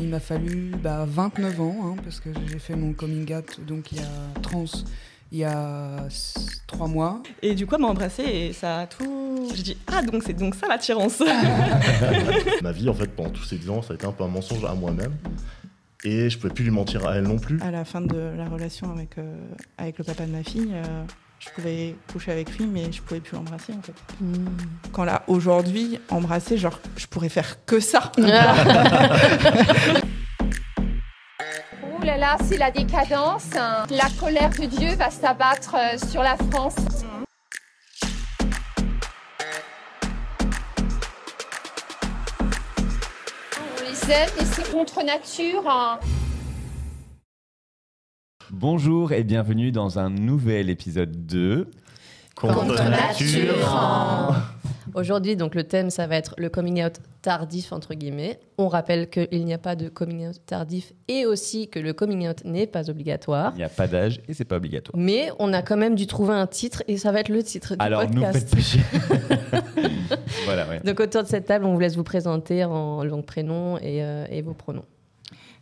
Il m'a fallu bah, 29 ans, hein, parce que j'ai fait mon coming out donc il y a trans il y a 3 mois. Et du coup, elle m'a embrassée et ça a tout. J'ai dit Ah, donc c'est donc ça l'attirance Ma vie, en fait, pendant tous ces 10 ans, ça a été un peu un mensonge à moi-même. Et je pouvais plus lui mentir à elle non plus. À la fin de la relation avec, euh, avec le papa de ma fille, euh, je pouvais coucher avec lui, mais je pouvais plus l'embrasser en fait. Quand là, aujourd'hui, embrasser, genre, je pourrais faire que ça. Ouh là là, c'est la décadence. La colère de Dieu va s'abattre euh, sur la France. On les aime, mais c'est contre nature. hein. Bonjour et bienvenue dans un nouvel épisode de Contre nature. Aujourd'hui, donc le thème, ça va être le coming out tardif entre guillemets. On rappelle qu'il n'y a pas de coming out tardif et aussi que le coming out n'est pas obligatoire. Il n'y a pas d'âge et c'est pas obligatoire. Mais on a quand même dû trouver un titre et ça va être le titre du Alors nous podcast. faites pas chier. voilà, ouais. Donc autour de cette table, on vous laisse vous présenter en long prénom et, euh, et vos pronoms.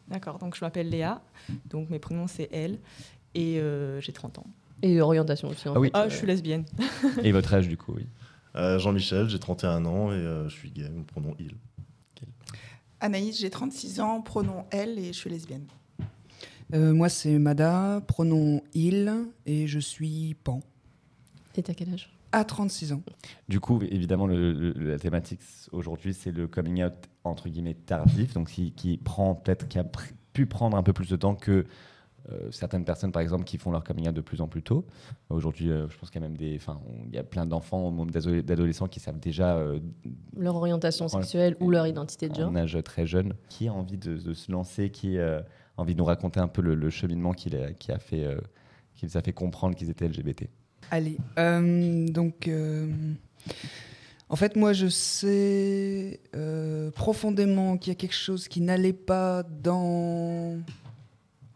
D'accord, donc je m'appelle Léa, donc mes prénoms c'est elle, et euh, j'ai 30 ans. Et orientation aussi. en Ah oui. fait. Ah, je suis lesbienne. Et votre âge du coup, oui. Euh, Jean-Michel, j'ai 31 ans et euh, je suis gay, mon pronom il. Anaïs, j'ai 36 ans, pronom elle et je suis lesbienne. Euh, moi, c'est Mada, pronom il, et je suis pan. Et t'as quel âge? À 36 ans. Du coup, évidemment, le- le- la thématique aujourd'hui, c'est le coming out entre guillemets tardif, donc qui, qui prend peut-être, qui a pr- pu prendre un peu plus de temps que euh, certaines personnes, par exemple, qui font leur coming out de plus en plus tôt. Aujourd'hui, euh, je pense qu'il y a même des, enfin, il y a plein d'enfants, même d'adolescents qui savent déjà euh, Leur orientation sexuelle ou leur identité de genre en âge très jeune, qui a envie de, de se lancer, qui euh, a envie de nous raconter un peu le, le cheminement qu'il a- qui a fait, euh, qui les a fait comprendre qu'ils étaient LGBT. Allez, euh, donc, euh, en fait, moi, je sais euh, profondément qu'il y a quelque chose qui n'allait pas dans,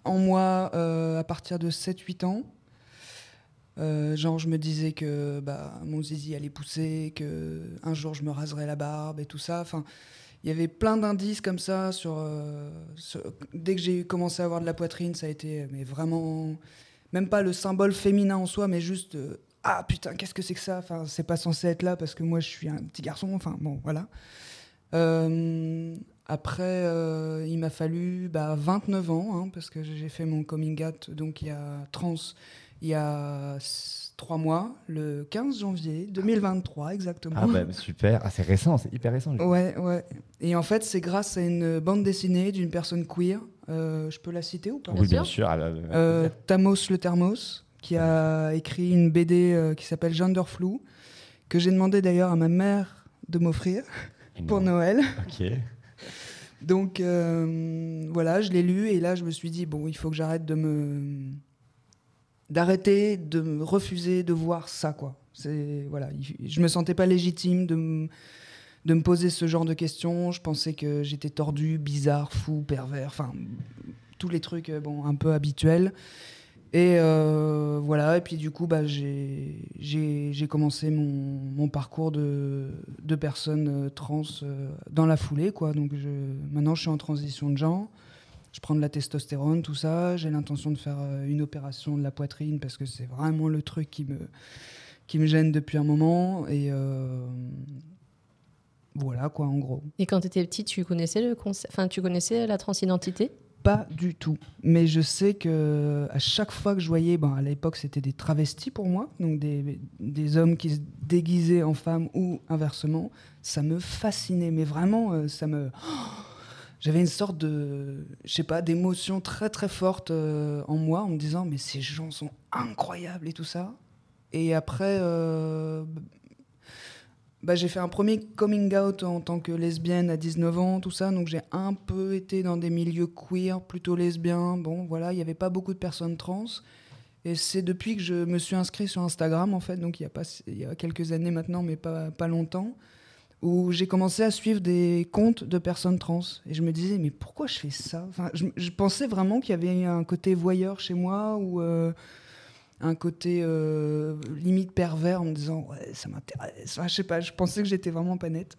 en moi euh, à partir de 7-8 ans. Euh, genre, je me disais que bah, mon zizi allait pousser, que un jour je me raserais la barbe et tout ça. Enfin, il y avait plein d'indices comme ça sur, Dès que j'ai commencé à avoir de la poitrine, ça a été mais vraiment même pas le symbole féminin en soi, mais juste ah putain qu'est-ce que c'est que ça? Enfin, c'est pas censé être là parce que moi je suis un petit garçon. Enfin bon, voilà. Euh, après, euh, il m'a fallu bah, 29 ans hein, parce que j'ai fait mon coming out donc il y a trans il y a 3 mois, le 15 janvier 2023 exactement. Ah bah super, ah, c'est récent, c'est hyper récent. Ouais, ouais. Et en fait, c'est grâce à une bande dessinée d'une personne queer Euh, je peux la citer ou pas? Oui, bien sûr. ah, euh, Euh, Tamos le Thermos, qui a écrit une BD euh, qui s'appelle Genderflou, que j'ai demandé d'ailleurs à ma mère de m'offrir pour Noël. Ok. Donc euh, voilà, je l'ai lu et là je me suis dit bon, il faut que j'arrête de me d'arrêter de me refuser de voir ça quoi. C'est voilà, il- je me sentais pas légitime de me de me poser ce genre de questions. Je pensais que j'étais tordu, bizarre, fou, pervers, enfin tous les trucs euh, bon un peu habituels. Et euh, voilà, et puis du coup, bah, j'ai commencé mon, mon parcours de, de personne euh, trans euh, dans la foulée. Quoi. Donc je, maintenant, je suis en transition de genre. Je prends de la testostérone, tout ça. J'ai l'intention de faire une opération de la poitrine parce que c'est vraiment le truc qui me, qui me gêne depuis un moment. Et voilà, quoi, en gros. Et quand tu étais petite, tu connaissais le enfin, tu connaissais la transidentité? Pas du tout. Mais je sais que à chaque fois que je voyais, ben, à l'époque c'était des travestis pour moi, donc des, des hommes qui se déguisaient en femmes ou inversement, ça me fascinait. Mais vraiment, euh, ça me. J'avais une sorte de, je sais pas, d'émotion très très forte euh, en moi en me disant mais ces gens sont incroyables et tout ça. Et après, euh, bah, j'ai fait un premier coming out en tant que lesbienne à 19 ans, tout ça. Donc j'ai un peu été dans des milieux queer, plutôt lesbiens. Bon, voilà, il n'y avait pas beaucoup de personnes trans. Et c'est depuis que je me suis inscrit sur Instagram, en fait, donc il y a, y a quelques années maintenant, mais pas, pas longtemps, où j'ai commencé à suivre des comptes de personnes trans. Et je me disais, mais pourquoi je fais ça? Enfin, je, pensais vraiment qu'il y avait un côté voyeur chez moi, euh, un côté euh, limite pervers en me disant ouais ça m'intéresse. Enfin, je sais pas je pensais que j'étais vraiment pas nette.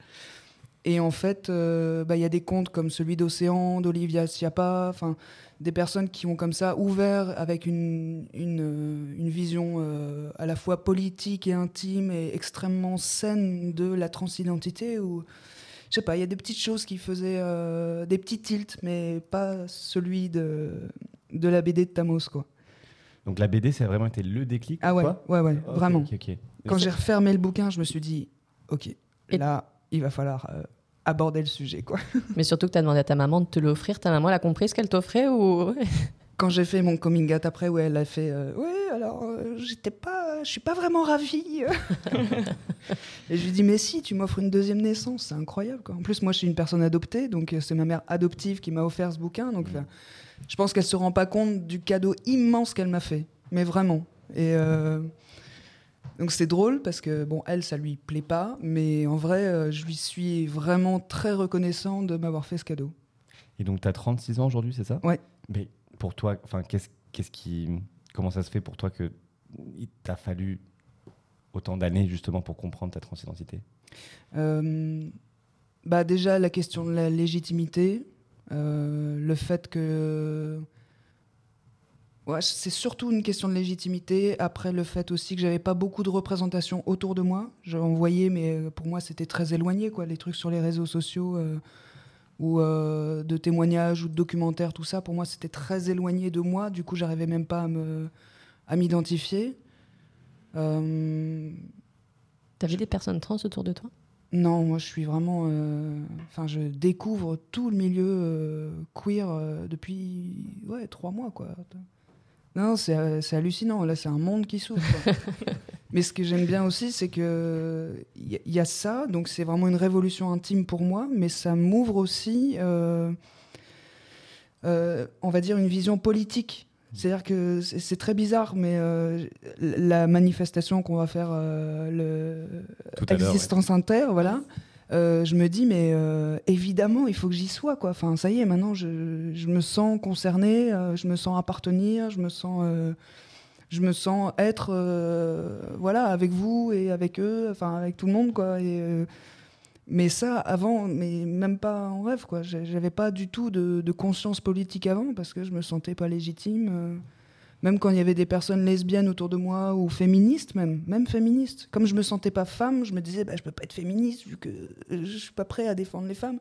Et en fait euh, bah, il y a des comptes comme celui d'Océan d'Olivia enfin des personnes qui ont comme ça ouvert avec une, une, vision euh, à la fois politique et intime et extrêmement saine de la transidentité où je sais pas il y a des petites choses qui faisaient des petits tilts mais pas celui de, de la BD de Tamos quoi Donc la BD, ça a vraiment été le déclic ah ouais, ouais, ouais, vraiment. Quand j'ai refermé le bouquin, je me suis dit, ok, là, il va falloir euh, aborder le sujet, quoi. Mais surtout que tu as demandé à ta maman de te l'offrir. Ta maman, elle a compris ce qu'elle t'offrait ou Quand j'ai fait mon coming out après, ouais, elle a fait, euh, ouais, alors, euh, j'étais pas, je suis pas vraiment ravie. Et je lui dis, mais si, tu m'offres une deuxième naissance, c'est incroyable, quoi. En plus, moi, je suis une personne adoptée, donc euh, c'est ma mère adoptive qui m'a offert ce bouquin, donc enfin, je pense qu'elle se rend pas compte du cadeau immense qu'elle m'a fait, mais vraiment. Et euh, donc c'est drôle parce que bon, elle, ça lui plaît pas, mais en vrai, euh, je lui suis vraiment très reconnaissant de m'avoir fait ce cadeau. Et donc, tu as 36 ans aujourd'hui, c'est ça? Ouais. Mais pour toi, enfin, qu'est-ce qui, comment ça se fait pour toi que il t'a fallu autant d'années justement pour comprendre ta transidentité? Euh, bah déjà la question de la légitimité, le fait que ouais, c'est surtout une question de légitimité. Après le fait aussi que j'avais pas beaucoup de représentation autour de moi. J'en voyais, mais euh, pour moi c'était très éloigné quoi. Les trucs sur les réseaux sociaux euh, ou euh, de témoignages ou de documentaires, tout ça, pour moi c'était très éloigné de moi. Du coup j'arrivais même pas à me à m'identifier. Euh, T'avais des personnes trans autour de toi? Non, moi je suis vraiment. euh, Enfin, je découvre tout le milieu euh, queer euh, depuis ouais, trois mois, quoi. Non, c'est hallucinant. Là, c'est un monde qui s'ouvre. Mais ce que j'aime bien aussi, c'est que il y, y a ça, donc c'est vraiment une révolution intime pour moi, mais ça m'ouvre aussi, on va dire, une vision politique. C'est-à-dire que c'est très bizarre, mais euh, la manifestation qu'on va faire, euh, le Tout à inter, voilà. euh, je me dis, mais euh, évidemment, il faut que j'y sois, quoi. Enfin, ça y est, maintenant, je, je me sens concernée, euh, je me sens appartenir, je me sens, je me sens être, voilà, avec vous et avec eux, enfin, avec tout le monde, quoi. Et, mais ça, avant, mais même pas en rêve, quoi. J'avais pas du tout de, de conscience politique avant parce que je me sentais pas légitime. euh, même quand il y avait des personnes lesbiennes autour de moi ou féministes, même, même féministes. Comme je me sentais pas femme, je me disais, bah, je peux pas être féministe vu que je suis pas prêt à défendre les femmes.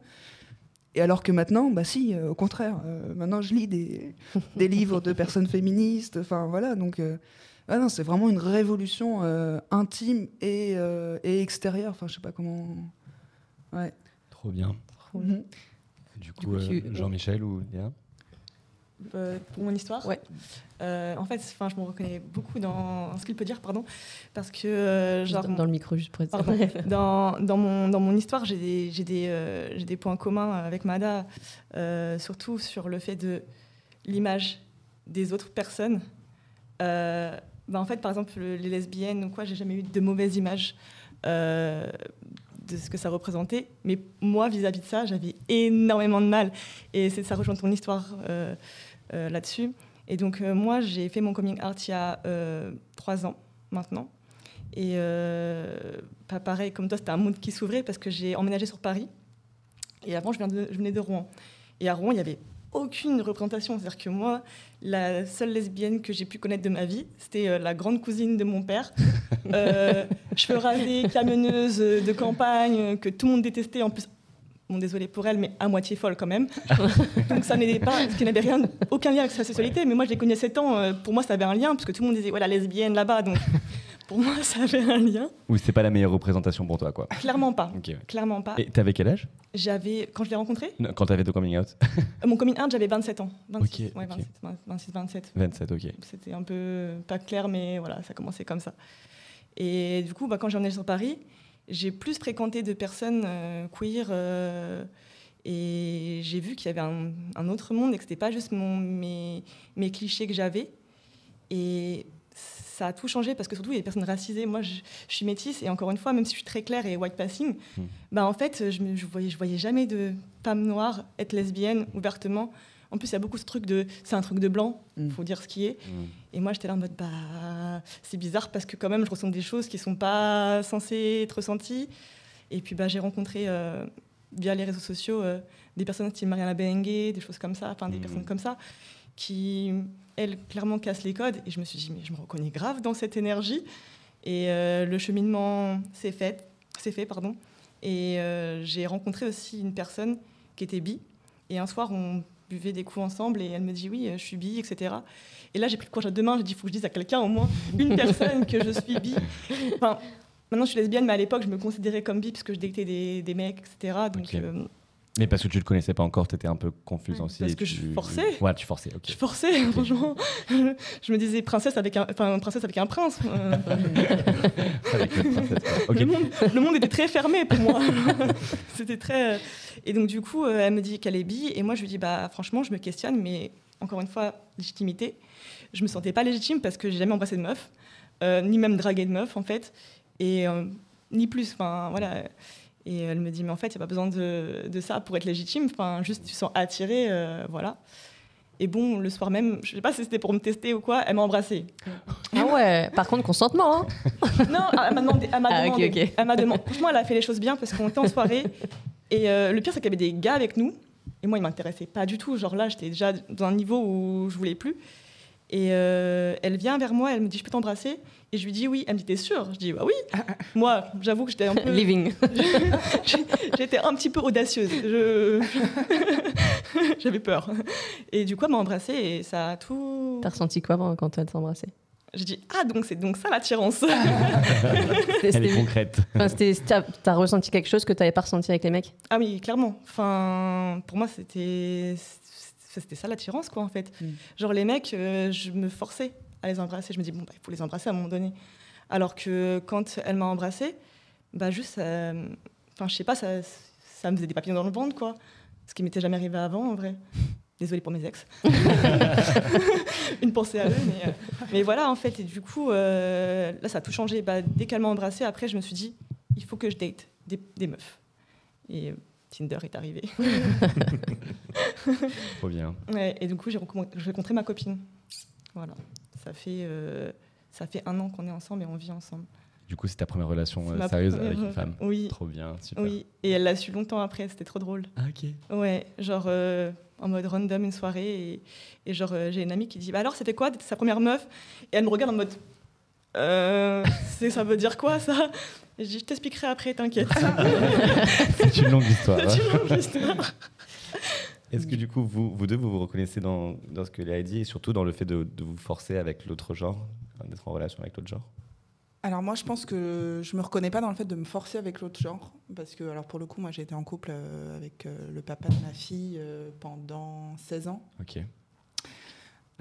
Et alors que maintenant, bah si, euh, au contraire. euh, maintenant, je lis des, des livres de personnes féministes. Enfin, voilà. Donc, euh, ah non, c'est vraiment une révolution euh, intime et, euh, et extérieure. Enfin, je sais pas comment. Ouais. Trop bien. Mhm. Du Du coup, coup, euh, tu- Jean-Michel ou Léa euh, pour mon histoire. Ouais. Euh, en fait, enfin, je me reconnais beaucoup dans ce qu'il peut dire, pardon, parce que euh, genre dans, dans le micro juste pour être Pardon. dans, dans, mon, dans mon histoire, j'ai des, j'ai des, euh, j'ai des points communs avec Mada, euh, surtout sur le fait de l'image des autres personnes. Euh, bah, en fait, par exemple, le- les lesbiennes ou quoi, j'ai jamais eu de mauvaise image euh, de ce que ça représentait. Mais moi, vis-à-vis de ça, j'avais énormément de mal. Et ça rejoint ton histoire euh, euh, là-dessus. Et donc, euh, moi, j'ai fait mon coming out il y a trois ans maintenant. Et pas pareil, comme toi, c'était un monde qui s'ouvrait parce que j'ai emménagé sur Paris. Et avant, je, je venais de Rouen. Et à Rouen, il n'y avait aucune représentation. C'est-à-dire que moi, la seule lesbienne que j'ai pu connaître de ma vie, c'était euh, la grande cousine de mon père. Euh, cheveux rasés, camionneuse de campagne, euh, que tout le monde détestait. En plus, bon, désolé pour elle, mais à moitié folle quand même. Donc ça n'aidait pas, ce qui n'avait rien, aucun lien avec sa sexualité. Mais moi, je l'ai connue à 7 ans. euh, Pour moi, ça avait un lien, parce que tout le monde disait, ouais, la lesbienne là-bas. Donc pour moi, ça avait un lien. Ou c'est pas la meilleure représentation pour toi, quoi. Clairement pas. Ok. Clairement pas. Et t'avais quel âge? J'avais, quand je l'ai rencontré, Non, Quand t'avais ton coming out euh, mon coming out, j'avais 27 ans. 26, Ok, ouais, ok. 27, 26, 27. 27, ok. C'était un peu pas clair, mais voilà, ça commençait comme ça. Et du coup, bah, quand j'ai emménagé sur Paris, j'ai plus fréquenté de personnes euh, queer euh, et j'ai vu qu'il y avait un, un autre monde et que c'était pas juste mon, mes, mes clichés que j'avais. Et ça a tout changé parce que surtout il y a des personnes racisées. Moi, je, je suis métisse et encore une fois, même si je suis très claire et white passing, Hmm. bah en fait, je, me, je voyais, je voyais jamais de femme noire être lesbienne ouvertement. En plus, il y a beaucoup ce truc de, c'est un truc de blanc. Mm. Faut dire ce qui est. Mm. Et moi, j'étais là en mode, bah, c'est bizarre parce que quand même, je ressens des choses qui sont pas censées être ressenties. Et puis, bah, j'ai rencontré euh, via les réseaux sociaux euh, des personnes style Mariana Bengue, des choses comme ça, enfin des Mhm. personnes comme ça, qui, elles, clairement cassent les codes. Et je me suis dit, mais je me reconnais grave dans cette énergie. Et euh, le cheminement s'est fait, s'est fait, pardon. Et euh, j'ai rencontré aussi une personne qui était bi. Et un soir, on buvait des coups ensemble et elle me dit oui, euh, je suis bi, etc. Et là, j'ai pris le courage à deux mains. J'ai dit, il faut que je dise à quelqu'un, au moins une personne, que je suis bi. Enfin, maintenant, je suis lesbienne, mais à l'époque, je me considérais comme bi parce que je datais des, des mecs, etc. Donc, euh, Mais parce que tu le connaissais pas encore, t'étais un peu confuse aussi. Parce que je tu- forçais. Ouais, tu forçais, ok. je forçais, franchement. je me disais princesse avec un, enfin, princesse avec un prince. Euh, Avec le princesse, le, monde, le monde était très fermé pour moi. C'était très. euh, Et donc, du coup, euh, elle me dit qu'elle est bi. Et moi, je lui dis, bah, franchement, je me questionne, mais encore une fois, légitimité. Je me sentais pas légitime parce que j'ai jamais embrassé de meuf, euh, ni même dragué de meuf, en fait. Et euh, ni plus. Enfin, voilà. Et elle me dit, mais en fait, il n'y a pas besoin de, de ça pour être légitime. Enfin, juste, tu sens attiré, euh, voilà. Et bon, le soir même, je sais pas si c'était pour me tester ou quoi, elle m'a embrassée. Ah ouais, par contre, consentement. Hein. Non, elle m'a demandé. Elle m'a Ah, demandé. ok. Elle m'a demandé. Franchement, elle a fait les choses bien parce qu'on était en soirée. Et euh, le pire, c'est qu'il y avait des gars avec nous. Et moi, ils m'intéressaient pas du tout. Genre là, j'étais déjà dans un niveau où je voulais plus. Et euh, elle vient vers moi, elle me dit Je peux t'embrasser? Et je lui dis Oui. Elle me dit T'es sûre? Je dis Bah oui. moi, j'avoue que j'étais un peu. Living. J'étais un petit peu audacieuse. Je... J'avais peur. Et du coup, elle m'a embrassée et ça a tout. T'as ressenti quoi quand elle t'a embrassé Je dis Ah, donc c'est donc ça l'attirance. C'était- Elle est concrète. enfin, t'as ressenti quelque chose que t'avais pas ressenti avec les mecs? Ah oui, clairement. Enfin, pour moi, c'était c'était ça l'attirance, quoi, en fait. Mm. Genre, les mecs, euh, je me forçais à les embrasser. Je me dis, bon, bah, il faut les embrasser à un moment donné. Alors que quand elle m'a embrassée, bah, juste, euh, enfin, je sais pas, ça, ça me faisait des papillons dans le ventre, quoi. Ce qui m'était jamais arrivé avant, en vrai. Désolée pour mes ex. Une pensée à eux, mais, euh, mais voilà, en fait. Et du coup, euh, là, ça a tout changé. Bah, dès qu'elle m'a embrassée, après, je me suis dit, il faut que je date des, des meufs. Et Tinder est arrivé. Trop bien. Ouais, et du coup, j'ai rencontré ma copine. Voilà. Ça fait, euh, ça fait un an qu'on est ensemble et on vit ensemble. Du coup, c'est ta première relation euh, sérieuse première- avec une femme. Oui. Trop bien, super. Oui, et elle l'a su longtemps après, c'était trop drôle. Ah, ok. Ouais, genre euh, en mode random une soirée, et, et genre j'ai une amie qui dit bah alors c'était quoi d'être sa première meuf? Et elle me regarde en mode euh, ça veut dire quoi ça? Et je dis je t'expliquerai après, t'inquiète. C'est une longue histoire. C'est hein. une longue histoire. Est-ce que du coup, vous, vous deux, vous vous reconnaissez dans, dans ce que Léa a dit et surtout dans le fait de, de vous forcer avec l'autre genre, d'être en relation avec l'autre genre? Alors moi, je pense que je me reconnais pas dans le fait de me forcer avec l'autre genre, parce que alors pour le coup, moi j'ai été en couple euh, avec euh, le papa de ma fille euh, pendant 16 ans. Ok.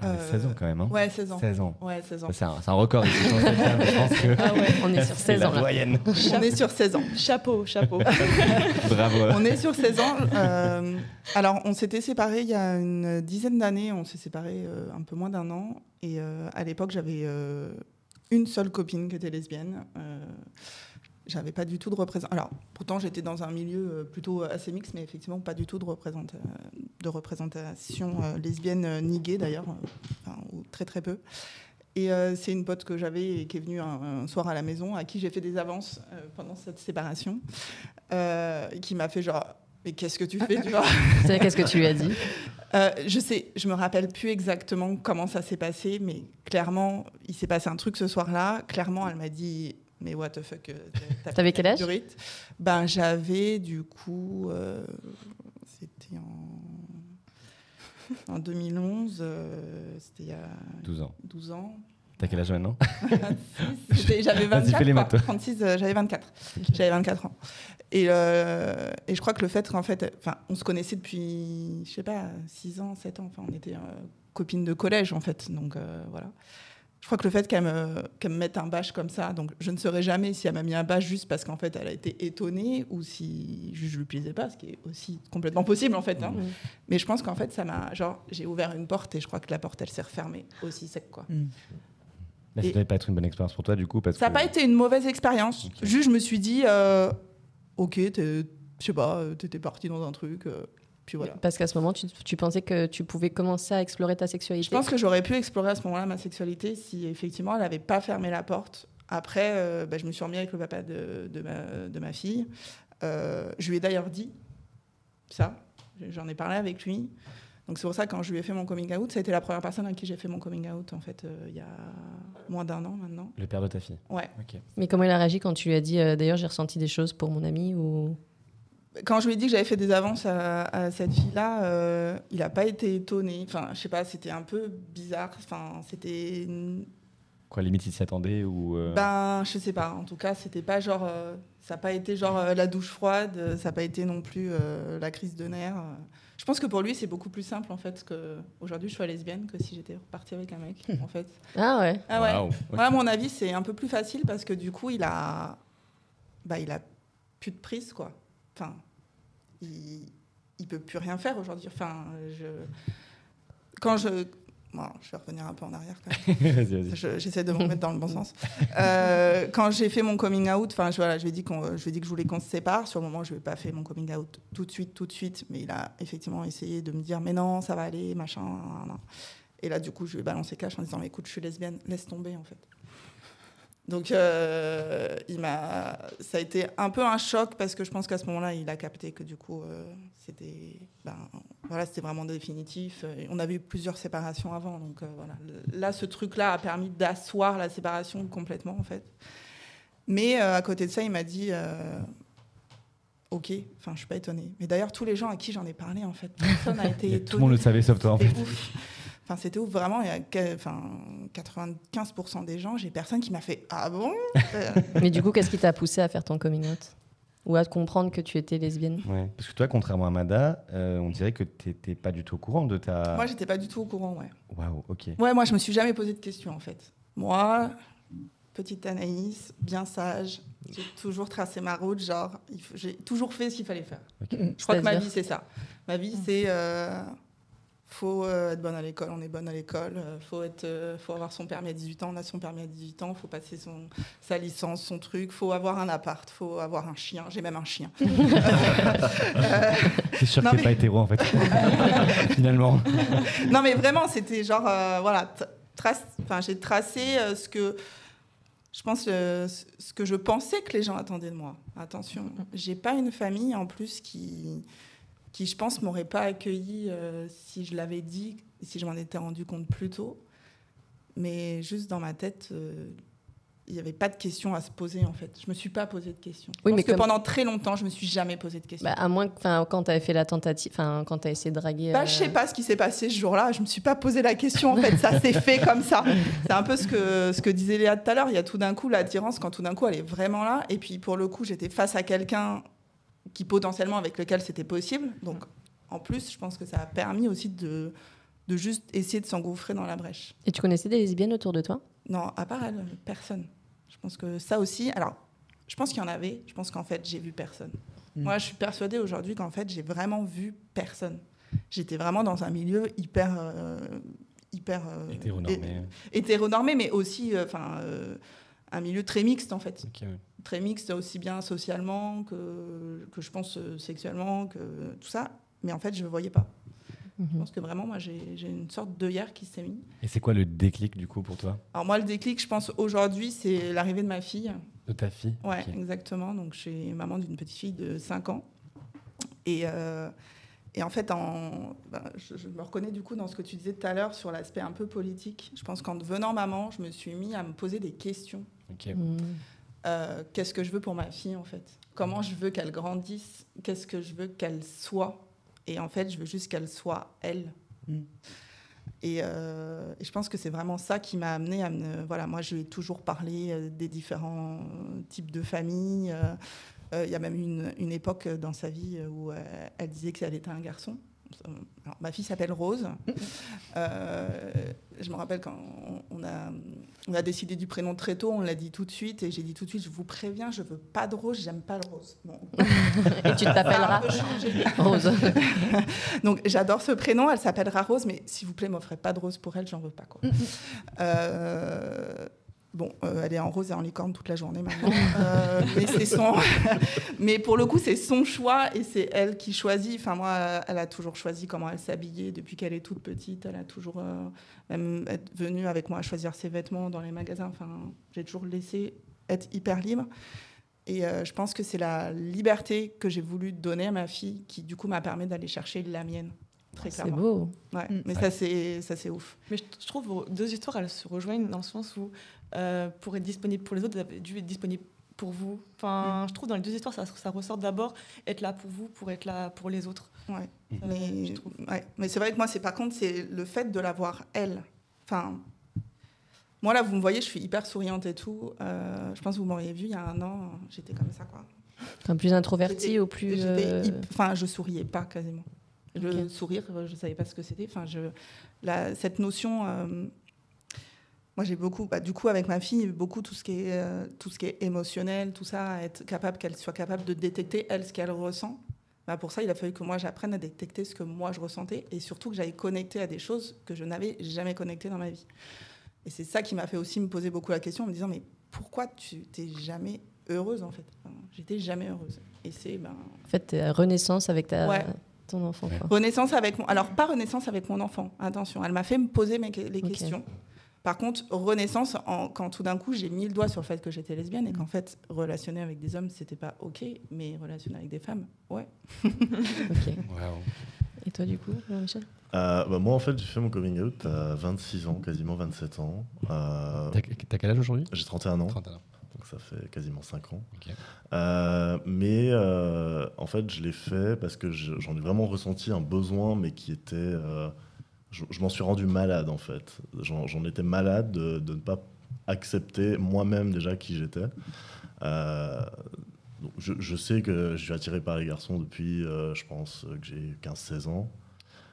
Ah, mais 16 ans quand même. Hein. Ouais, 16 ans. 16 ans. Ouais, 16 ans. C'est un, record ici. dans cette table, je pense que Ah ouais, on est sur c'est 16 la ans là. On est sur 16 ans. Chapeau, chapeau. Bravo. On est sur 16 ans. euh, alors, on s'était séparés il y a une dizaine d'années. On s'est séparés euh, un peu moins d'un an. Et euh, à l'époque, j'avais euh, une seule copine qui était lesbienne. Euh, j'avais pas du tout de représentation. Alors, pourtant, j'étais dans un milieu euh, plutôt assez mixte, mais effectivement, pas du tout de, représenta- de représentation euh, lesbienne euh, ni gay d'ailleurs, euh, enfin, ou très très peu. Et euh, c'est une pote que j'avais et qui est venue un, un soir à la maison, à qui j'ai fait des avances euh, pendant cette séparation, euh, et qui m'a fait genre, mais qu'est-ce que tu fais, tu vois? Qu'est-ce que tu lui as dit? Euh, Je sais, je me rappelle plus exactement comment ça s'est passé, mais clairement, il s'est passé un truc ce soir-là. Clairement, elle m'a dit, mais what the fuck euh, T'avais quel âge? Ben, j'avais du coup, euh, c'était en, en 2011, euh, c'était il y a 12 ans. 12 ans. T'as quel âge maintenant? 26, j'étais- J'avais Vas-y, 24, fais les quoi. maths, toi. 36, euh, j'avais 24. J'avais 24 ans. Et, euh, et je crois que le fait qu'en fait, enfin, on se connaissait depuis, je sais pas, 6 ans, 7 ans. Enfin, on était euh, copines de collège, en fait. Donc, euh, voilà. Je crois que le fait qu'elle me, mette un bâche comme ça, donc je ne saurais jamais si elle m'a mis un bâche juste parce qu'en fait elle a été étonnée ou si je ne lui plaisais pas, ce qui est aussi complètement possible en fait. hein. Mhm. Mais je pense qu'en fait ça m'a, genre, j'ai ouvert une porte et je crois que la porte elle s'est refermée aussi sec quoi. Mais ça devait pas être une bonne expérience pour toi du coup parce Ça n'a que pas été une mauvaise expérience. Ok. Juste, je me suis dit, euh, ok, je sais pas, t'étais parti dans un truc, euh, puis voilà. Parce qu'à ce moment, tu, tu pensais que tu pouvais commencer à explorer ta sexualité. Je pense que j'aurais pu explorer à ce moment-là ma sexualité si effectivement elle n'avait pas fermé la porte. Après, euh, bah, je me suis remis avec le papa de, de ma, de ma fille. Euh, je lui ai d'ailleurs dit ça. J'en ai parlé avec lui. Donc c'est pour ça que quand je lui ai fait mon coming out, ça a été la première personne à qui j'ai fait mon coming out en fait euh, il y a moins d'un an maintenant. le père de ta fille. Ouais. Mais comment il a réagi quand tu lui as dit euh, d'ailleurs j'ai ressenti des choses pour mon ami ou quand je lui ai dit que j'avais fait des avances à, à cette fille-là, euh, il n'a pas été étonné. Enfin, je sais pas, c'était un peu bizarre. Enfin, c'était. Quoi limite il s'y attendait ou euh, Ben, je sais pas. En tout cas, c'était pas genre. euh, ça n'a pas été genre euh, la douche froide. Ça n'a pas été non plus euh, la crise de nerfs. Je pense que pour lui, c'est beaucoup plus simple en fait que aujourd'hui je sois lesbienne que si j'étais repartie avec un mec. en fait. Ah ouais. Ah ouais. ok. Ouais, à mon avis, c'est un peu plus facile parce que du coup, il a, bah, il a plus de prise, quoi. Enfin, il, il peut plus rien faire aujourd'hui. Enfin, je, quand je, bon, je vais revenir un peu en arrière quand même. vas-y vas-y. Je- J'essaie de me remettre dans le bon sens. Euh, quand j'ai fait mon coming out, enfin, je, voilà, je lui ai dit qu'on, je lui ai dit que je voulais qu'on se sépare. Sur le moment, je lui ai pas fait mon coming out tout de suite, tout de suite, mais il a effectivement essayé de me dire, mais non, ça va aller, machin. nan, nan. Et là, du coup, je lui ai balancé cash en disant, mais écoute, je suis lesbienne, laisse tomber, en fait. Donc, euh, il m'a, ça a été un peu un choc parce que je pense qu'à ce moment-là, il a capté que du coup, euh, c'était, ben, voilà, c'était vraiment définitif. Et on avait eu plusieurs séparations avant, donc euh, voilà. Là, ce truc-là a permis d'asseoir la séparation complètement, en fait. Mais à côté de ça, il m'a dit, ok, enfin, je suis pas étonnée. Mais d'ailleurs, tous les gens à qui j'en ai parlé, en fait, personne n'a été étonné. Tout le monde le savait sauf toi en fait. Ouf. Enfin, c'était ouf, vraiment. Il y a que- enfin, 95% des gens, j'ai personne qui m'a fait Ah bon? Mais du coup, qu'est-ce qui t'a poussé à faire ton coming out? Ou à comprendre que tu étais lesbienne? Ouais. Parce que toi, contrairement à Mada, euh, on dirait que t'étais pas du tout au courant de ta. Moi, j'étais pas du tout au courant, ouais. Waouh, ok. Ouais, moi, je me suis jamais posé de questions, en fait. Moi, petite Anaïs, bien sage, j'ai toujours tracé ma route, genre, j'ai toujours fait ce qu'il fallait faire. Je crois que ma vie, c'est ça. Ma vie, c'est. euh, faut euh, être bonne à l'école, on est bonne à l'école. euh, faut, être, euh, faut avoir son permis à 18 ans, on a son permis à 18 ans. faut passer son, sa licence, son truc. faut avoir un appart, faut avoir un chien. J'ai même un chien. Euh, C'est sûr que t'es mais- pas hétéro en fait. Finalement. non, mais vraiment, c'était genre, euh, voilà, trace- j'ai tracé euh, ce que je pense, euh, ce ce que je pensais que les gens attendaient de moi. Attention, j'ai pas une famille en plus qui, qui je pense, m'aurait pas accueilli euh, si je l'avais dit, si je m'en étais rendu compte plus tôt. Mais juste dans ma tête, euh, il n'y avait pas de questions à se poser en fait. Je me suis pas posé de questions. Oui, mais que comme- pendant très longtemps, je me suis jamais posé de questions. bah, À moins que quand t'avais fait la tentative, enfin quand t'as essayé de draguer. Bah, euh, je sais pas ce qui s'est passé ce jour-là. Je me suis pas posé la question. En fait, ça s'est fait comme ça. C'est un peu ce que ce que disait Léa tout à l'heure. Il y a tout d'un coup l'attirance quand tout d'un coup elle est vraiment là. Et puis pour le coup, j'étais face à quelqu'un qui potentiellement avec lequel c'était possible. Donc en plus, je pense que ça a permis aussi de de juste essayer de s'engouffrer dans la brèche. Et tu connaissais des lesbiennes autour de toi? Non, à part elle, personne. Je pense que ça aussi. Alors, je pense qu'il y en avait. Je pense qu'en fait, j'ai vu personne. Mm. Moi, je suis persuadée aujourd'hui qu'en fait, j'ai vraiment vu personne. J'étais vraiment dans un milieu hyper. euh, hyper euh, Hétéronormé. hé- hétéronormé, mais aussi enfin, euh, un milieu très mixte, en fait. Ouais. Très mixte, aussi bien socialement que, que je pense euh, sexuellement, que tout ça. Mais en fait, je ne voyais pas. Mhm. Je pense que vraiment, moi, j'ai j'ai une sorte d'œillère qui s'est mis. Et c'est quoi le déclic du coup pour toi? Alors moi, le déclic, je pense, aujourd'hui, c'est l'arrivée de ma fille. De ta fille Ouais, exactement. Donc, je suis maman d'une petite fille de 5 ans. Et, euh, et en fait, en, ben, je, je me reconnais du coup dans ce que tu disais tout à l'heure sur l'aspect un peu politique. Je pense qu'en devenant maman, je me suis mis à me poser des questions. Mhm. Euh, Qu'est-ce que je veux pour ma fille, en fait? Comment je veux qu'elle grandisse? Qu'est-ce que je veux qu'elle soit? Et en fait, je veux juste qu'elle soit elle. Mm. Et, euh, et je pense que c'est vraiment ça qui m'a amené à me. Voilà, moi, je lui ai toujours parlé euh, des différents types de familles. Euh, euh, Il y a même eu une, une époque dans sa vie où euh, elle disait qu'elle était un garçon. Alors, ma fille s'appelle Rose. Euh, je me rappelle quand on, a, on a décidé du prénom très tôt, on l'a dit tout de suite, et j'ai dit tout de suite, je vous préviens, je veux pas de rose, j'aime pas le rose. Bon. Et tu t'appelleras. Rose. Donc j'adore ce prénom, elle s'appellera Rose, mais s'il vous plaît, m'offrez pas de rose pour elle, j'en veux pas. Quoi. Euh, bon, euh, elle est en rose et en licorne toute la journée maintenant. Euh, mais, c'est son... mais pour le coup, c'est son choix et c'est elle qui choisit. Enfin, moi, elle a toujours choisi comment elle s'habillait depuis qu'elle est toute petite. Elle a toujours euh, même être venue avec moi choisir ses vêtements dans les magasins. Enfin, j'ai toujours laissé être hyper libre. Et euh, je pense que c'est la liberté que j'ai voulu donner à ma fille qui, du coup, m'a permis d'aller chercher la mienne. Très C'est clairement. beau. Ouais, Mm. mais ça, c'est, ça, c'est ouf. Mais je, je trouve vos deux histoires, elles se rejoignent dans le sens où euh, pour être disponible pour les autres, vous avez dû être disponible pour vous. Enfin, je trouve dans les deux histoires, ça, ça ressort d'abord être là pour vous, pour être là pour les autres. Ouais. Mais, trouve. ouais. mais c'est vrai que moi, c'est par contre, c'est le fait de l'avoir elle. Enfin, moi là, vous me voyez, je suis hyper souriante et tout. Euh, je pense que vous m'auriez vu il y a un an, j'étais comme ça, quoi. Comme plus introverti J'étais- ou plus. euh, Enfin, je souriais pas quasiment. Le sourire, euh, je savais pas ce que c'était. Enfin, je, la- cette notion. Moi, j'ai beaucoup, bah, du coup, avec ma fille, beaucoup tout ce qui est, euh, tout ce qui est émotionnel, tout ça, être capable qu'elle soit capable de détecter elle ce qu'elle ressent. Bah, pour ça, il a fallu que moi j'apprenne à détecter ce que moi je ressentais et surtout que j'aille connecter à des choses que je n'avais jamais connectées dans ma vie. Et c'est ça qui m'a fait aussi me poser beaucoup la question en me disant mais pourquoi tu t'es jamais heureuse en fait? Enfin, J'étais jamais heureuse. Et c'est ben, En fait, renaissance avec ta, Ouais. ton enfant. Quoi. Renaissance avec mon... Alors, pas renaissance avec mon enfant, attention. Elle m'a fait me poser mes... les questions. Par contre, renaissance, en... quand tout d'un coup, j'ai mis le doigt sur le fait que j'étais lesbienne et qu'en fait, relationner avec des hommes, c'était pas OK, mais relationner avec des femmes, ouais. Ok. Et toi, du coup, Michel? Euh, bah, moi, en fait, j'ai fait mon coming out à 26 ans, quasiment 27 ans. Euh, T'as quel âge aujourd'hui? j'ai 31 ans, 31 ans. donc ça fait quasiment 5 ans. Ok. Euh, mais euh, en fait, je l'ai fait parce que je- j'en ai vraiment ressenti un besoin, mais qui était. euh, je je m'en suis rendu malade, en fait. J'en étais malade de, de ne pas accepter moi-même déjà qui j'étais. Euh, je, je sais que je suis attiré par les garçons depuis, euh, je pense, que j'ai 15-16 ans.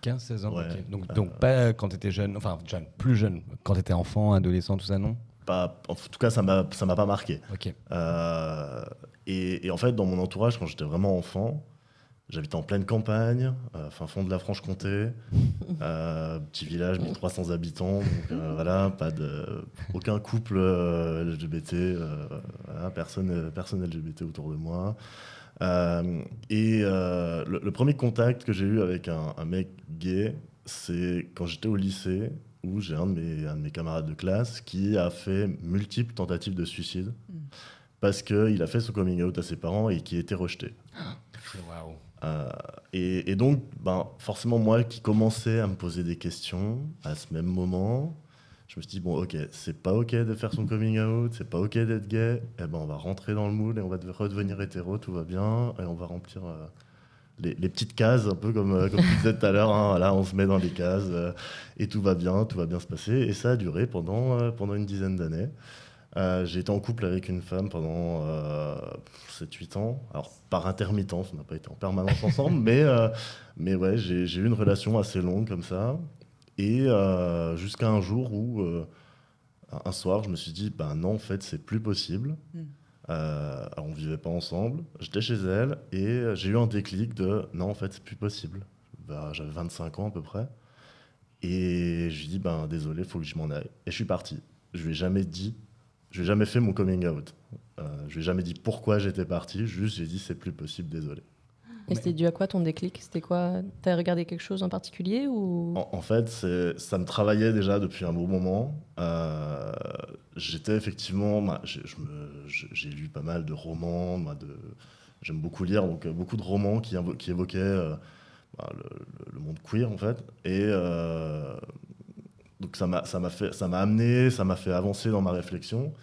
15-16 ans, Ouais. Donc, Euh, donc pas quand t'étais jeune, enfin jeune, plus jeune, quand t'étais enfant, adolescent, tout ça, non? Pas, en tout cas, ça m'a ça m'a pas marqué. Ok. Et, et en fait, dans mon entourage, quand j'étais vraiment enfant, j'habitais en pleine campagne, euh, fin fond de la Franche-Comté, euh, petit village, 1300 habitants, donc euh, voilà, pas de, aucun couple euh, LGBT, euh, voilà, personne, personne LGBT autour de moi. Euh, et euh, le, le premier contact que j'ai eu avec un, un mec gay, c'est quand j'étais au lycée, où j'ai un, de mes- un de mes camarades de classe qui a fait multiples tentatives de suicide parce qu'il a fait son coming out à ses parents et qui a été rejeté. Waouh. Euh, et, donc, ben, forcément, moi qui commençais à me poser des questions à ce même moment, je me suis dit, bon, ok, c'est pas ok de faire son coming out, c'est pas ok d'être gay, et ben, on va rentrer dans le moule et on va de- redevenir hétéro, tout va bien, et on va remplir euh, les, petites cases, un peu comme, euh, tu disais tout à l'heure, hein, voilà, on se met dans les cases euh, et tout va bien, tout va bien se passer. Et ça a duré pendant, pendant une dizaine d'années. Euh, j'ai été en couple avec une femme pendant euh, 7-8 ans. Alors, par intermittence, on n'a pas été en permanence ensemble, mais, euh, mais ouais, j'ai eu une relation assez longue comme ça. Et euh, jusqu'à un jour où, euh, un soir, je me suis dit, ben non, en fait, c'est plus possible. Mm. Alors, on vivait pas ensemble. J'étais chez elle et j'ai eu un déclic de, non, en fait, c'est plus possible. Ben, J'avais 25 ans à peu près. Et je lui ai dit, ben désolé, il faut que je m'en aille. Et je suis parti. Je lui ai jamais dit, je lui ai jamais fait mon coming out. Euh, je lui ai jamais dit pourquoi j'étais parti. Juste, j'ai dit, c'est plus possible, désolé. Et c'était dû à quoi ton déclic? C'était quoi? T'as regardé quelque chose en particulier ou? En, en fait, ça me travaillait déjà depuis un bon moment. Euh, J'étais effectivement, bah, j'ai j'ai- j'ai lu pas mal de romans. de- J'aime beaucoup lire, donc euh, beaucoup de romans qui, évoquaient euh, bah, le, monde queer en fait. Et donc ça m'a fait, ça m'a amené, ça m'a fait avancer dans ma réflexion.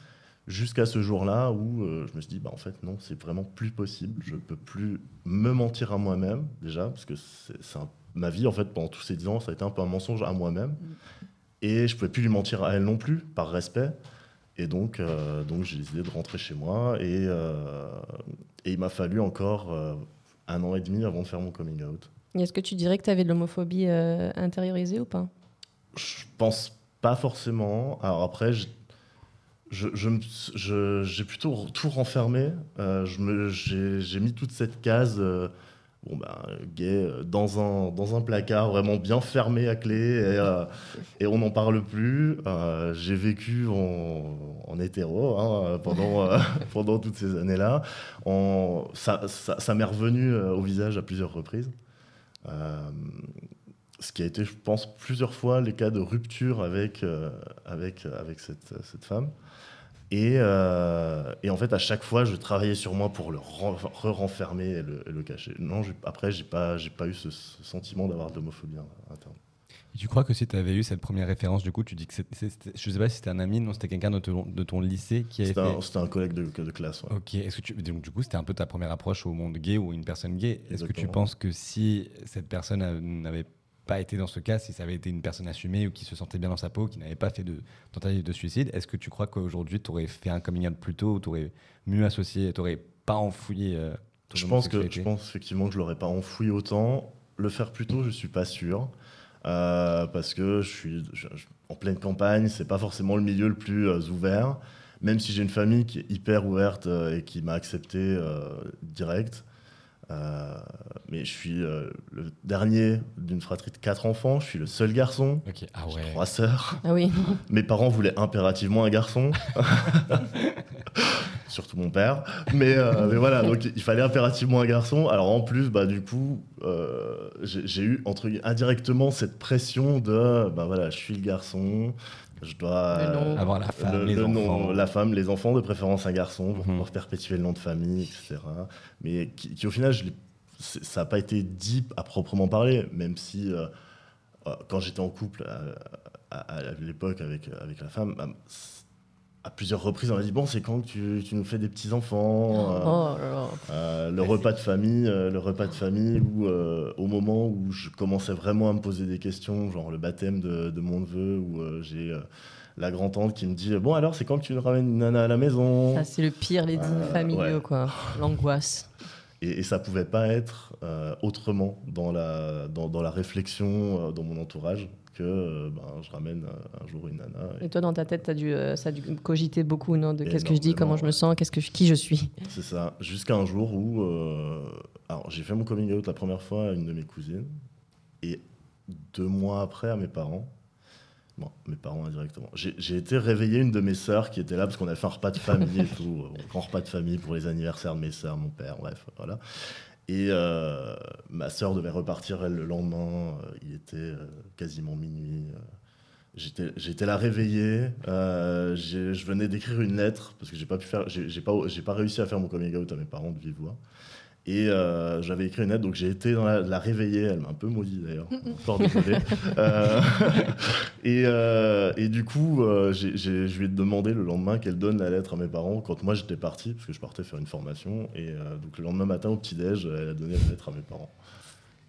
Jusqu'à ce jour-là où euh, je me suis dit, bah, en fait, non, c'est vraiment plus possible. Je peux plus me mentir à moi-même, déjà, parce que c'est ma vie, en fait, pendant tous ces 10 ans, ça a été un peu un mensonge à moi-même. Et je pouvais plus lui mentir à elle non plus, par respect. Et donc, euh, donc j'ai décidé de rentrer chez moi. Et, euh, et il m'a fallu encore euh, un an et demi avant de faire mon coming out. Est-ce que tu dirais que tu avais de l'homophobie intériorisée ou pas? Je pense pas forcément. Alors après, je- je- je me- je- j'ai plutôt tout renfermé. Euh, j'ai mis toute cette case euh, bon, ben, gay euh, dans un, dans un placard vraiment bien fermé à clé et, euh, et on n'en parle plus. J'ai vécu en, en hétéro hein, pendant, pendant toutes ces années-là. Ça, ça, ça m'est revenu au visage à plusieurs reprises. Euh, ce qui a été, je pense, plusieurs fois les cas de rupture avec, euh, avec, avec cette, cette femme. Et, euh, et en fait, à chaque fois, je travaillais sur moi pour le ren- re-renfermer et le, et le cacher. Non, après, j'ai pas, j'ai pas eu ce, ce sentiment d'avoir de l'homophobie interne. Et tu crois que si tu avais eu cette première référence, du coup, tu dis que c'était- je sais pas si c'était un ami, non, c'était quelqu'un de ton, de ton lycée qui a C'était un, c'était un collègue de, de classe. ouais. Ok, est-ce que tu, donc du coup, c'était un peu ta première approche au monde gay ou une personne gay? Est-ce que tu penses que si cette personne n'avait pas été dans ce cas, si ça avait été une personne assumée ou qui se sentait bien dans sa peau, qui n'avait pas fait de tentative de suicide, est-ce que tu crois qu'aujourd'hui, tu aurais fait un coming out plus tôt ou tu aurais mieux associé, tu n'aurais pas enfoui euh, ton Je pense, que, je pense effectivement que je l'aurais pas enfoui autant. Le faire plus tôt, je suis pas sûr. Euh, parce que je suis je- je- en pleine campagne, c'est pas forcément le milieu le plus euh, ouvert. Même si j'ai une famille qui est hyper ouverte et qui m'a accepté direct. Euh, mais je suis euh, le dernier d'une fratrie de quatre enfants. Je suis le seul garçon. Ah J'ai trois sœurs. Ah oui. Mes parents voulaient impérativement un garçon. Surtout mon père. Mais, euh, mais voilà, donc il fallait impérativement un garçon. Alors en plus, bah, du coup, euh, j'ai eu entre, indirectement cette pression de bah, voilà, je suis le garçon. Je dois Le. Avoir la femme, le- les le nom, la femme, les enfants, de préférence un garçon, pour Mhm. pouvoir perpétuer le nom de famille, etc. Mais qui, qui, au final, je l'ai- ça n'a pas été dit à proprement parler, même si euh, euh, quand j'étais en couple euh, à, à- à l'époque avec, avec la femme, bah, à plusieurs reprises, on m'a dit Bon, c'est quand que tu, tu nous fais des petits-enfants euh, Oh euh, le repas de famille, euh, le repas de famille où, au moment où je commençais vraiment à me poser des questions, genre le baptême de, de mon neveu, où j'ai la grand-tante qui me dit Bon, alors, c'est quand que tu nous ramènes une nana à la maison? Ça, c'est le pire, les dîners familiaux, ouais. quoi. L'angoisse. Et, et ça pouvait pas être euh, autrement dans la, dans, dans la réflexion, euh, dans mon entourage, que euh, ben, je ramène un jour une nana. Et toi, dans ta tête, as dû, ça a dû cogiter beaucoup, non De qu'est-ce que je dis, comment je me sens, qu'est-ce que je, qui je suis. C'est ça. Jusqu'à un jour où. alors, j'ai fait mon coming out la première fois à une de mes cousines. Et deux mois après, à mes parents. Bon, mes parents indirectement. J'ai été réveiller une de mes sœurs qui était là parce qu'on avait fait un repas de famille et tout. euh, Un grand repas de famille pour les anniversaires de mes sœurs, mon père, bref, voilà. Et euh, ma sœur devait repartir, elle, le lendemain. euh, il était quasiment minuit. J'étais j'étais là réveillé. euh, j'ai- je venais d'écrire une lettre parce que j'ai pas pas, pas réussi à faire mon coming out à mes parents de vive voix. Et euh, j'avais écrit une lettre, donc j'ai été dans la, la réveiller. Elle m'a un peu maudit d'ailleurs, encore désolé. Euh, et, euh, et du coup, euh, je lui ai demandé le lendemain qu'elle donne la lettre à mes parents quand moi j'étais parti, parce que je partais faire une formation. Et donc le lendemain matin au petit-déj, elle a donné la lettre à mes parents.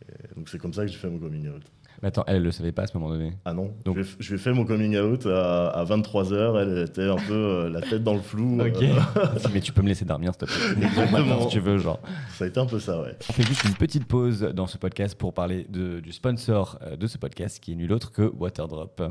Et donc c'est comme ça que j'ai fait mon coming out. Mais attends, elle, elle le savait pas à ce moment donné. Ah non, Donc- je, lui ai- fait mon coming out à, à 23h, elle était un peu euh, la tête dans le flou. Ok. euh, mais tu peux me laisser dormir, s'il te plaît. Exactement. Si tu veux, genre. ça a été un peu ça, ouais. On fait juste une petite pause dans ce podcast pour parler de- du sponsor euh, de ce podcast, qui est nul autre que Waterdrop.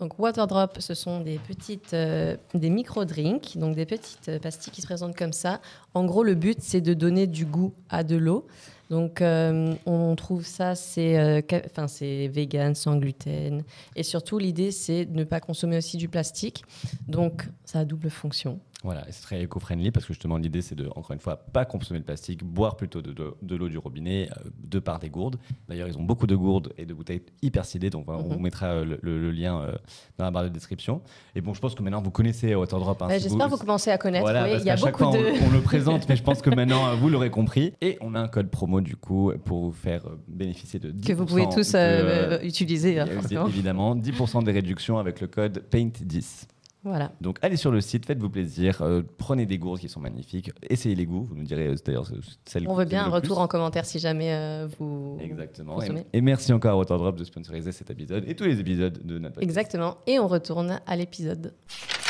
Donc Waterdrop, ce sont des petites, euh, des micro-drinks, donc des petites pastilles qui se présentent comme ça. En gros, le but, c'est de donner du goût à de l'eau. Donc, euh, on trouve ça, c'est euh, c'est vegan, sans gluten. Et surtout, l'idée, c'est de ne pas consommer aussi du plastique. Donc, ça a double fonction. Voilà, et c'est très éco-friendly parce que justement l'idée c'est de, encore une fois, pas consommer le plastique, boire plutôt de, de- de l'eau du robinet, euh, de par des gourdes. D'ailleurs, ils ont beaucoup de gourdes et de bouteilles hyper stylées, donc on Mhm. vous mettra euh, le, le- le lien euh, dans la barre de description. Et bon, je pense que maintenant vous connaissez Waterdrop. hein, Euh, si J'espère que vous commencez à connaître. Voilà, oui, parce il y a chaque beaucoup fois, de. on, on le présente, mais je pense que maintenant vous l'aurez compris. Et on a un code promo du coup pour vous faire bénéficier de 10%. que vous pouvez tous de, utiliser, hein, euh, forcément. évidemment, 10% des réductions avec le code PAINT10. Voilà. Donc allez sur le site, faites-vous plaisir, euh, prenez des gourdes qui sont magnifiques, essayez les goûts, vous nous direz euh, d'ailleurs celle On que veut vous bien un retour plus. en commentaire si jamais euh, vous. Exactement. consommez. Et, et merci encore à Waterdrop de sponsoriser cet épisode et tous les épisodes de notre podcast. Exactement. Et on retourne à l'épisode.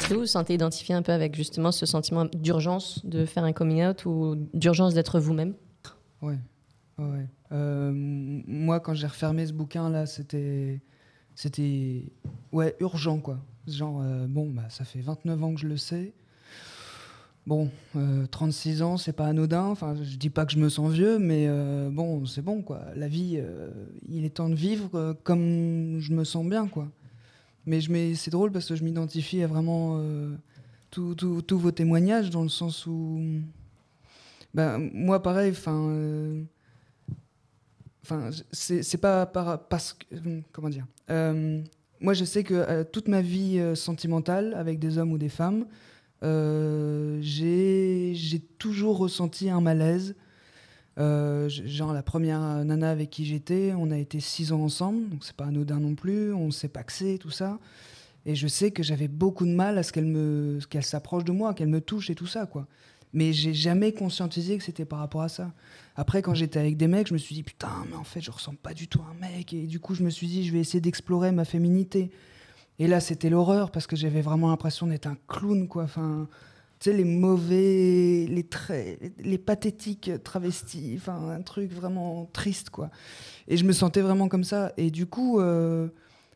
Est-ce que vous vous sentez identifié un peu avec justement ce sentiment d'urgence de faire un coming out ou d'urgence d'être vous-même? Ouais. ouais. Euh, moi, quand j'ai refermé ce bouquin là, c'était, c'était, ouais, urgent quoi. Genre, euh, bon, bah, ça fait 29 ans que je le sais. Bon, euh, 36 ans, c'est pas anodin. Enfin, je dis pas que je me sens vieux, mais euh, bon, c'est bon quoi. La vie, euh, il est temps de vivre euh, comme je me sens bien quoi. Mais c'est drôle parce que je m'identifie à vraiment euh, tous vos témoignages dans le sens où ben, moi, pareil, enfin. euh, Enfin, c'est pas par- parce que. Comment dire Euh, Moi, je sais que euh, toute ma vie euh, sentimentale, avec des hommes ou des femmes, euh, j'ai toujours ressenti un malaise. Genre, la première nana avec qui j'étais, on a été six ans ensemble, donc c'est pas anodin non plus, on s'est paxé, tout ça. Et je sais que j'avais beaucoup de mal à ce qu'elle me, ce qu'elle s'approche de moi, qu'elle me touche et tout ça, quoi. Mais j'ai jamais conscientisé que c'était par rapport à ça. Après, quand j'étais avec des mecs, je me suis dit putain, mais en fait, je ressemble pas du tout à un mec. Et du coup, je me suis dit, je vais essayer d'explorer ma féminité. Et là, c'était l'horreur parce que j'avais vraiment l'impression d'être un clown, quoi. Enfin, tu sais, les mauvais, les traits, les, pathétiques travestis. Enfin, un truc vraiment triste, quoi. Et je me sentais vraiment comme ça. Et du coup. euh,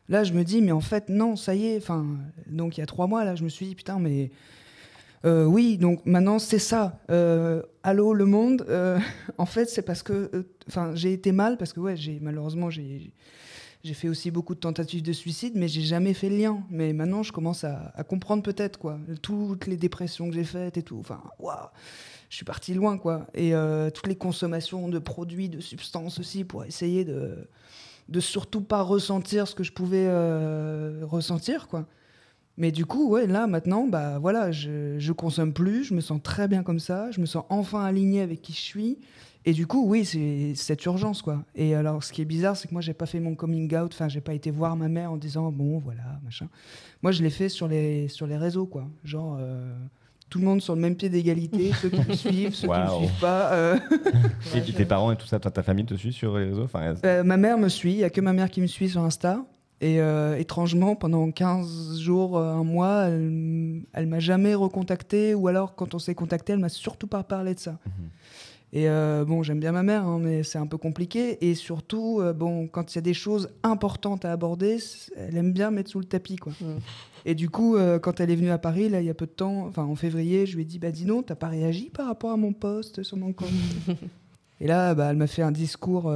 Là, je me dis, mais en fait, non, ça y est. Enfin, donc il y a trois mois, là, je me suis dit, putain, mais euh, oui, donc maintenant, c'est ça. Euh, allô, le monde. euh, en fait, c'est parce que, euh, enfin, j'ai été mal parce que, ouais, j'ai malheureusement, j'ai fait aussi beaucoup de tentatives de suicide, mais j'ai jamais fait le lien. Mais maintenant, je commence à, comprendre peut-être quoi, toutes les dépressions que j'ai faites et tout. Enfin, waouh, je suis parti loin, quoi. Et toutes les consommations de produits, de substances aussi, pour essayer de de surtout pas ressentir ce que je pouvais ressentir, quoi. Mais du coup, ouais, là, maintenant, bah voilà, je, je consomme plus, je me sens très bien comme ça, je me sens enfin aligné avec qui je suis. Et du coup, oui, c'est cette urgence, quoi. Et alors, ce qui est bizarre, c'est que moi, j'ai pas fait mon coming out, enfin, j'ai pas été voir ma mère en disant, bon, voilà, machin. Moi, je l'ai fait sur les, sur les réseaux, quoi. Genre, euh, tout le monde sur le même pied d'égalité, ceux qui me suivent, ceux qui Waouh. me suivent pas. euh. Et tes parents et tout ça, ta famille te suit sur les réseaux enfin, Euh, ma mère me suit, il n'y a que ma mère qui me suit sur Insta. Et euh, étrangement, pendant 15 jours, euh, un mois, elle, elle m'a jamais recontacté. Ou alors, quand on s'est contacté, elle m'a surtout pas parlé de ça. Et euh, bon, j'aime bien ma mère, hein, mais c'est un peu compliqué. Et surtout, euh, bon, quand il y a des choses importantes à aborder, elle aime bien mettre sous le tapis, quoi. Et du coup, euh, quand elle est venue à Paris, là, il y a peu de temps, enfin en février, je lui ai dit, bah dis non, t'as pas réagi par rapport à mon post sur mon compte? Et là, bah, elle m'a fait un discours.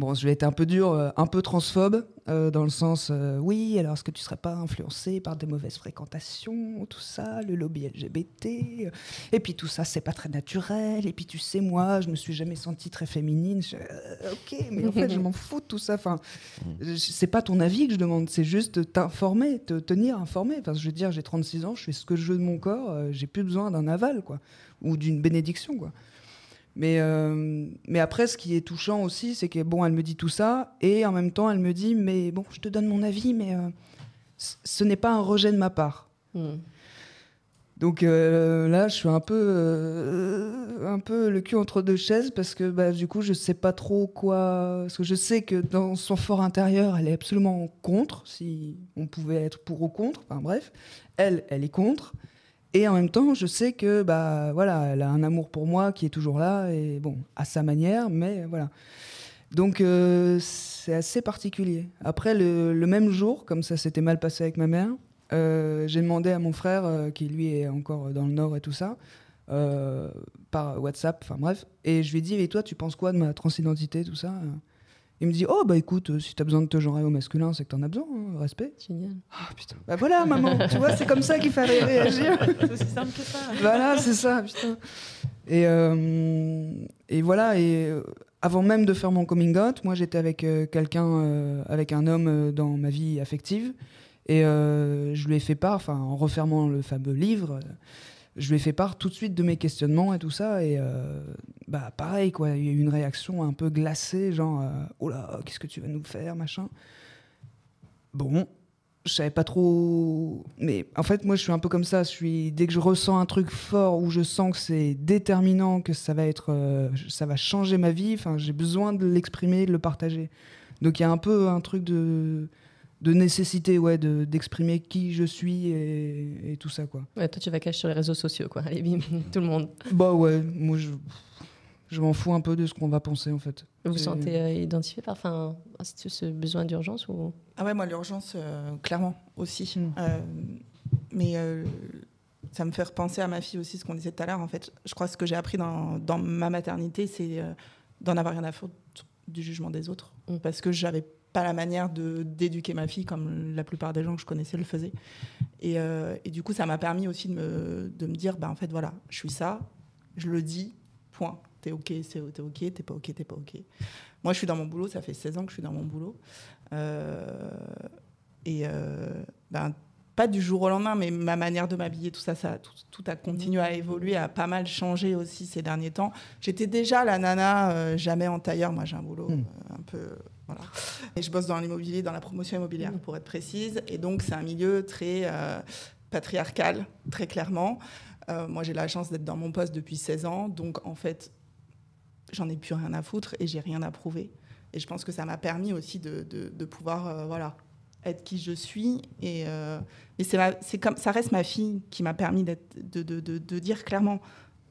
Bon, je vais être un peu dur, euh, un peu transphobe, euh, dans le sens, euh, oui, alors est-ce que tu serais pas influencé par des mauvaises fréquentations, tout ça, le lobby LGBT, euh, et puis tout ça, c'est pas très naturel, et puis tu sais, moi, je me suis jamais sentie très féminine. Je- ok, mais en fait, je m'en fous de tout ça. Enfin, je- c'est pas ton avis que je demande, c'est juste t'informer, te tenir informé. Enfin, je veux dire, j'ai 36 ans, je fais ce que je veux de mon corps, j'ai plus besoin d'un aval, quoi, ou d'une bénédiction, quoi. Mais, euh, mais après, ce qui est touchant aussi, c'est que bon, elle me dit tout ça, et en même temps, elle me dit, mais bon, je te donne mon avis, mais euh, ce n'est pas un rejet de ma part. Hmm. Donc euh, là, je suis un peu, un peu le cul entre deux chaises parce que bah, du coup, je sais pas trop quoi. Parce que je sais que dans son fort intérieur, elle est absolument contre, si on pouvait être pour ou contre. Enfin bref, elle, elle est contre. Et en même temps, je sais que bah voilà, elle a un amour pour moi qui est toujours là et bon, à sa manière, mais voilà. Donc euh, c'est assez particulier. Après le, même jour, comme ça s'était mal passé avec ma mère, euh, j'ai demandé à mon frère, euh, qui lui est encore dans le Nord et tout ça, par WhatsApp, enfin bref, et je lui ai dit, et toi, tu penses quoi de ma transidentité, tout ça? Il me dit, oh bah écoute, si t'as besoin de te genrer au masculin, c'est que t'en as besoin, hein, respect. Génial. Ah putain. Bah voilà, maman, tu vois, c'est comme ça qu'il fallait réagir. C'est aussi simple que ça. voilà, c'est ça, putain. Et, euh, et voilà, et euh, avant même de faire mon coming out, moi j'étais avec euh, quelqu'un, euh, avec un homme euh, dans ma vie affective. Et euh, je lui ai fait part, enfin en refermant le fameux livre, euh, je lui ai fait part tout de suite de mes questionnements et tout ça. Et euh, bah pareil, quoi, il y a eu une réaction un peu glacée, genre, euh, oh là, qu'est-ce que tu vas nous faire, machin. Bon, je savais pas trop. Mais en fait, moi, je suis un peu comme ça. Je suis dès que je ressens un truc fort où je sens que c'est déterminant, que ça va être, euh, ça va changer ma vie. J'ai besoin de l'exprimer, de le partager. Donc, il y a un peu un truc de de nécessité, ouais, de- d'exprimer qui je suis et, et tout ça, quoi. Ouais, toi, tu vas cacher sur les réseaux sociaux, quoi. Allez, bim, tout le monde. Bah ouais, moi, je, je m'en fous un peu de ce qu'on va penser, en fait. Vous vous sentez euh, identifié par enfin, ce besoin d'urgence ou? Ah ouais, moi, l'urgence, euh, clairement, aussi. Mm. Euh, mais euh, ça me fait repenser à ma fille aussi, ce qu'on disait tout à l'heure. En fait, je crois que ce que j'ai appris dans, dans ma maternité, c'est euh, d'en avoir rien à foutre du jugement des autres. Mm. Parce que j'avais pas la manière de d'éduquer ma fille comme la plupart des gens que je connaissais le faisaient. Et, euh, et du coup, ça m'a permis aussi de me, de me dire, bah, en fait, voilà, je suis ça, je le dis, point. T'es OK, c'est t'es OK, t'es pas OK, t'es pas OK. Moi, je suis dans mon boulot, ça fait 16 ans que je suis dans mon boulot. Euh, et euh, ben, pas du jour au lendemain, mais ma manière de m'habiller, tout ça, ça tout, tout a continué à évoluer, a pas mal changé aussi ces derniers temps. J'étais déjà la nana, euh, jamais en tailleur. Moi, j'ai un boulot Mm. euh, un peu. Voilà. Et je bosse dans l'immobilier, dans la promotion immobilière, pour être précise. Et donc, c'est un milieu très euh, patriarcal, très clairement. Euh, moi, j'ai la chance d'être dans mon poste depuis 16 ans. Donc, en fait, j'en ai plus rien à foutre et j'ai rien à prouver. Et je pense que ça m'a permis aussi de, de- de pouvoir euh, voilà, être qui je suis. Et, c'est comme, ça reste ma fille qui m'a permis de, de, dire clairement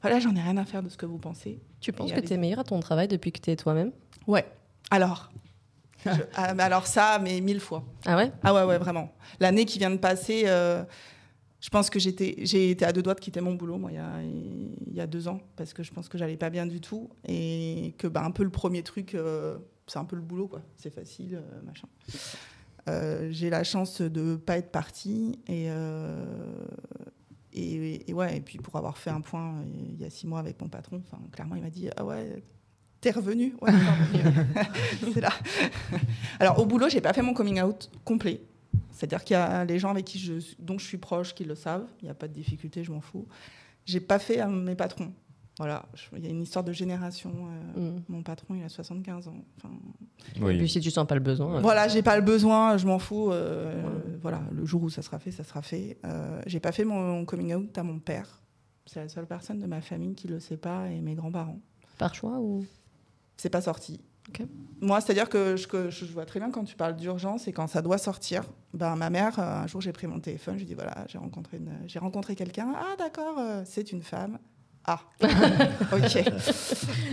voilà, j'en ai rien à faire de ce que vous pensez. Tu penses que tu es meilleure à ton travail depuis que tu es toi-même? Ouais. Alors. Je- ah, alors ça, mais mille fois. Ah ouais? Ah ouais, ouais, vraiment. L'année qui vient de passer, euh, je pense que j'étais, j'ai été à deux doigts de quitter mon boulot, moi, il y a, il y a deux ans, parce que je pense que j'allais pas bien du tout. Et que, bah, un peu le premier truc, euh, c'est un peu le boulot, quoi. C'est facile, euh, machin. J'ai la chance de pas être partie. Et, et, et ouais, et puis pour avoir fait un point il y a six mois avec mon patron, clairement, il m'a dit Ah ouais, t'es revenu? Ouais, c'est là. Alors, au boulot, j'ai pas fait mon coming out complet. C'est-à-dire qu'il y a les gens avec qui je, dont je suis proche qui le savent. Il n'y a pas de difficulté, je m'en fous. J'ai pas fait à mes patrons. Voilà, il y a une histoire de génération. euh, Mm. Mon patron, il a 75 ans. Enfin, Et puis si tu sens pas le besoin. euh, voilà, j'ai pas le besoin, je m'en fous. euh, Voilà, le jour où ça sera fait, ça sera fait. Euh, j'ai pas fait mon coming out à mon père. C'est la seule personne de ma famille qui le sait pas et mes grands-parents. Par choix ou? C'est pas sorti. Moi, c'est-à-dire que je, que je vois très bien quand tu parles d'urgence et quand ça doit sortir. Ben, ma mère, euh, un jour, j'ai pris mon téléphone, je lui dis voilà, j'ai rencontré, une- j'ai rencontré quelqu'un. Ah, d'accord, euh, c'est une femme. Ah, ok.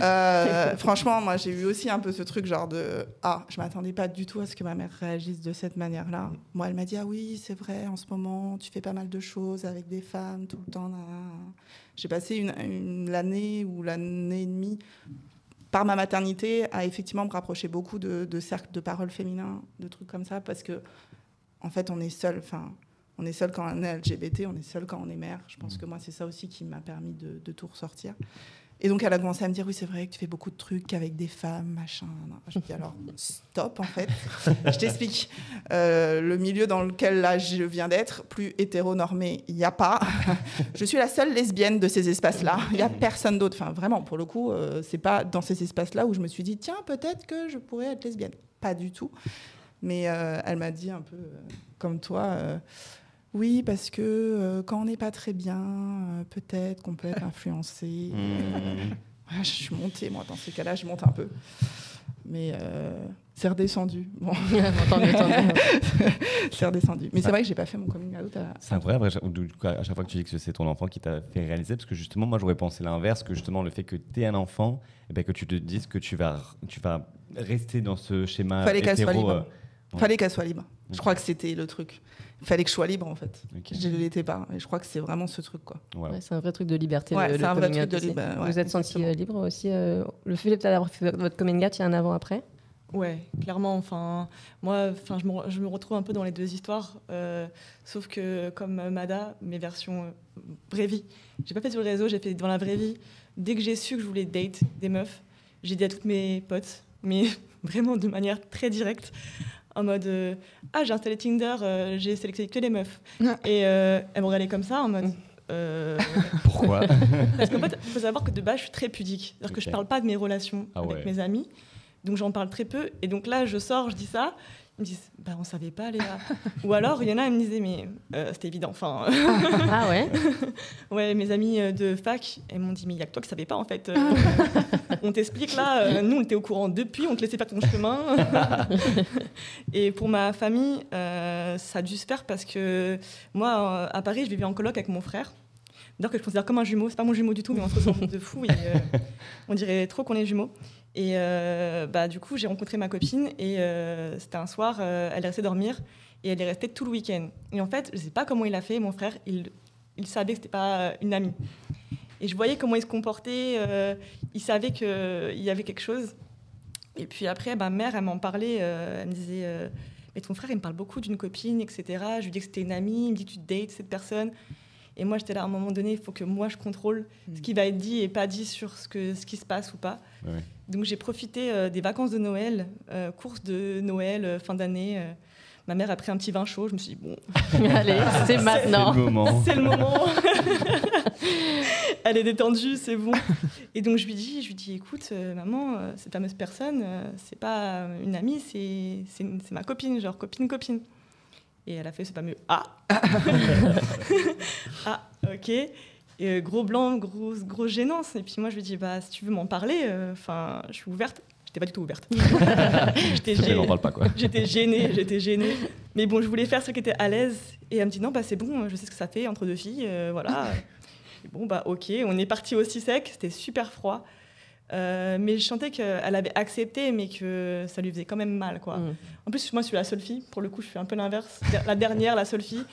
Euh, franchement, moi, j'ai eu aussi un peu ce truc genre de ah, je m'attendais pas du tout à ce que ma mère réagisse de cette manière-là. Moi, elle m'a dit ah oui, c'est vrai, en ce moment, tu fais pas mal de choses avec des femmes tout le temps. J'ai passé une, une- l'année ou l'année et demie par ma maternité à effectivement me rapprocher beaucoup de, de cercles de parole féminins, de trucs comme ça, parce que en fait, on est seul. Enfin, on est seul quand on est LGBT, on est seul quand on est mère. Je pense que moi, c'est ça aussi qui m'a permis de, de tout ressortir. Et donc, elle a commencé à me dire, oui, c'est vrai que tu fais beaucoup de trucs avec des femmes, machin. Je dis, alors, stop, en fait. je t'explique. Euh, le milieu dans lequel, là, je viens d'être, plus hétéronormé, il n'y a pas. je suis la seule lesbienne de ces espaces-là. Il n'y a personne d'autre. Enfin, vraiment, pour le coup, euh, c'est pas dans ces espaces-là où je me suis dit, tiens, peut-être que je pourrais être lesbienne. Pas du tout. Mais euh, elle m'a dit un peu, euh, comme toi, Oui, parce que euh, quand on n'est pas très bien, euh, peut-être qu'on peut être influencé. Mmh. Ouais, je suis montée, moi, dans ces cas-là, je monte un peu. Mais euh, c'est redescendu. Bon. c'est redescendu. Mais c'est vrai que j'ai pas fait mon coming out à. C'est incroyable à chaque, du coup, à chaque fois que tu dis que c'est ton enfant qui t'a fait réaliser, parce que justement, moi j'aurais pensé l'inverse, que justement le fait que tu es un enfant, et ben, que tu te dises que tu vas, tu vas rester dans ce schéma Fallait qu'elle soit hétéro, libre. euh, ouais. Fallait qu'elle soit libre. Je crois que c'était le truc. Il fallait que je sois libre en fait. Je ne l'étais pas. Et je crois que c'est vraiment ce truc quoi. Ouais. Ouais, c'est un vrai truc de liberté. Ouais, le- c'est le un vrai coming truc out de aussi. libre, ouais, Vous êtes senti exactement. euh, libre aussi euh, Le fait d'avoir fait votre coming out, il y a un avant-après Ouais, clairement. Enfin, moi, enfin, je me, je me retrouve un peu dans les deux histoires. euh, sauf que, comme Mada, mes versions euh, vraie vie, j'ai pas fait sur le réseau, j'ai fait dans la vraie vie. Dès que j'ai su que je voulais date des meufs, j'ai dit à toutes mes potes, mais vraiment de manière très directe, en mode euh, Ah, j'ai installé Tinder, euh, j'ai sélectionné que les meufs. Et euh, elles m'ont regardé comme ça, en mode. euh, Pourquoi parce qu'en fait, il faut savoir que de base, je suis très pudique. C'est-à-dire que je parle pas de mes relations Ah avec ouais. mes amis. Donc j'en parle très peu. Et donc là, je sors, je dis ça. Ils me disent, bah on savait pas, Léa. Ou alors, il y en a, ils me disaient, mais euh, c'était évident. Enfin, Ah ouais ouais, mes amis euh, de fac, elles m'ont dit, mais il y a que toi qui savais pas en fait. Euh, on t'explique là, euh, nous on était au courant depuis, on te laissait pas ton chemin. Et pour ma famille, euh, ça a dû se faire parce que moi, à Paris, je vivais en coloc avec mon frère. D'ailleurs, que je considère comme un jumeau. C'est pas mon jumeau du tout, mais on se ressemble de fou. Et, euh, on dirait trop qu'on est jumeaux. Et euh, bah, du coup, j'ai rencontré ma copine et euh, c'était un soir, euh, elle est restée dormir et elle est restée tout le week-end. Et en fait, je sais pas comment il a fait, mon frère, il, il savait que c'était pas une amie. Et je voyais comment il se comportait, il savait qu'il y avait quelque chose. Et puis après, ma mère, elle m'en parlait, elle me disait Mais ton frère, il me parle beaucoup d'une copine, etc. Je lui dis que c'était une amie, il me dit tu dates cette personne. Et moi, j'étais là, à un moment donné, il faut que moi, je contrôle ce qui va être dit et pas dit sur ce, que, ce qui se passe ou pas. Ouais. Donc j'ai profité euh, des vacances de Noël, euh, course de Noël, euh, fin d'année. euh. ma mère a pris un petit vin chaud. Je me suis dit, bon, Allez, c'est maintenant. C'est le moment. c'est le moment. Elle est détendue, c'est bon. Et donc je lui dis, je lui dis, écoute, euh, maman, euh, cette fameuse personne, euh, c'est pas une amie, c'est c'est une- c'est ma copine, genre copine copine. Et elle a fait ce fameux ah. ah, ok. Et, euh, gros blanc, grosse grosse gênance. Et puis moi je lui dis, bah si tu veux m'en parler, euh, enfin, je suis ouverte. J'étais pas du tout ouverte. J'étais gênée. en parle pas quoi. J'étais gênée, j'étais gênée. Mais bon, je voulais faire ce qui était à l'aise. Et elle me dit non, bah c'est bon, je sais ce que ça fait entre deux filles, euh, voilà. Et bon, bah ok, on est parti aussi sec, c'était super froid. Euh, mais je sentais qu'elle avait accepté, mais que ça lui faisait quand même mal, quoi. Mm. En plus, moi, je suis la seule fille. Pour le coup, je fais un peu l'inverse. La dernière, la seule fille.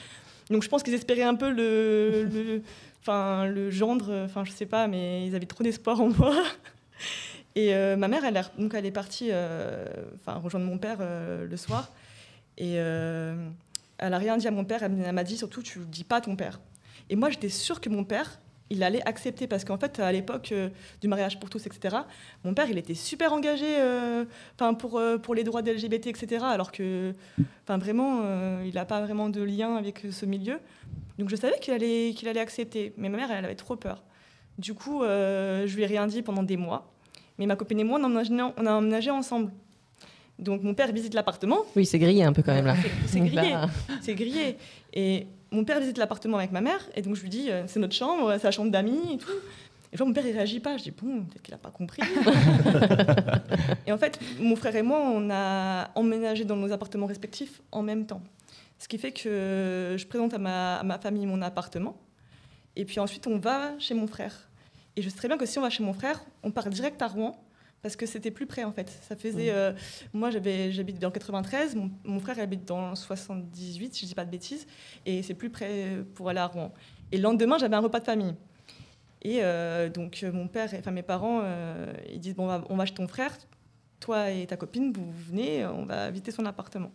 Donc, je pense qu'ils espéraient un peu le, le, le gendre. Enfin, je sais pas, mais ils avaient trop d'espoir en moi. Et euh, ma mère, elle, est- donc, elle est partie euh, enfin, rejoindre mon père euh, le soir. Et euh, elle a rien dit à mon père. Elle m'a dit surtout, tu dis pas à ton père. Et moi, j'étais sûre que mon père, il allait accepter parce qu'en fait, à l'époque euh, du mariage pour tous, etc., mon père, il était super engagé euh, 'fin, pour, euh, pour les droits des LGBT, etc., alors que, 'fin, vraiment, il n'a pas vraiment de lien avec ce milieu. Donc je savais qu'il allait, qu'il allait accepter, mais ma mère, elle avait trop peur. Du coup, je lui ai rien dit pendant des mois. Mais ma copine et moi, on a emménagé, on a emménagé ensemble. Donc mon père visite l'appartement. Oui, c'est grillé un peu quand même là. C'est grillé. Bah, C'est grillé. Et mon père visite l'appartement avec ma mère, et donc je lui dis, euh, c'est notre chambre, c'est la chambre d'amis et tout. Et mon père, il réagit pas. Je dis, bon, peut-être qu'il a pas compris. et en fait, mon frère et moi, on a emménagé dans nos appartements respectifs en même temps. Ce qui fait que je présente à ma, à ma famille mon appartement. Et puis ensuite, on va chez mon frère. Et je sais très bien que si on va chez mon frère, on part direct à Rouen. Parce que c'était plus près en fait. Ça faisait. euh, moi, j'avais- j'habite dans le 93, mon, mon frère habite dans le 78, si je dis pas de bêtises, et c'est plus près pour aller à Rouen. Et le lendemain, j'avais un repas de famille. Et euh, donc, euh, mon père, enfin mes parents, euh, ils disent bon, on va, chez ton frère, toi et ta copine, vous venez, on va visiter son appartement.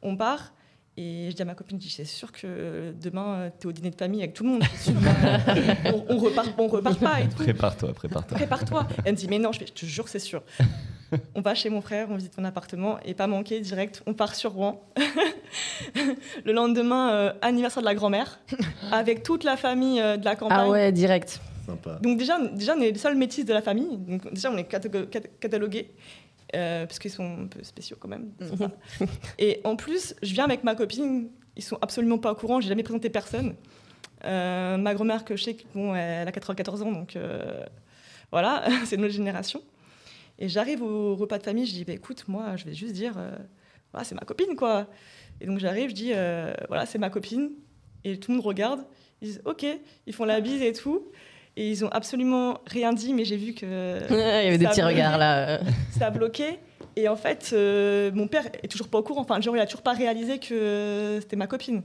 On part. Et je dis à ma copine, je dis, c'est sûr que demain, tu es au dîner de famille avec tout le monde. on, on repart, on repart pas. Prépare-toi, prépare-toi. Prépare-toi. Elle me dit, mais non, je, fais, je te jure, c'est sûr. On va chez mon frère, on visite mon appartement et pas manquer direct, on part sur Rouen. le lendemain, euh, anniversaire de la grand-mère, avec toute la famille euh, de la campagne. Ah ouais, direct. Sympa. Donc déjà, déjà, on est les seuls métis de la famille. Donc déjà, on est catalogués. Euh, parce qu'ils sont un peu spéciaux quand même. ça. Et en plus, je viens avec ma copine, ils sont absolument pas au courant, j'ai jamais présenté personne. Euh, ma grand-mère, que je sais, bon, elle a 94 ans, donc euh, voilà, c'est notre génération. Et j'arrive au repas de famille, je dis, bah, écoute, moi, je vais juste dire, voilà, c'est ma copine, quoi. Et donc j'arrive, je dis, voilà, c'est ma copine. Et tout le monde regarde, ils disent, ok, ils font la bise et tout. Et ils ont absolument rien dit, mais j'ai vu que. Il y avait des petits bloqué. regards là. Ça a bloqué. Et en fait, euh, mon père est toujours pas au courant. Enfin, genre, il a toujours pas réalisé que c'était ma copine.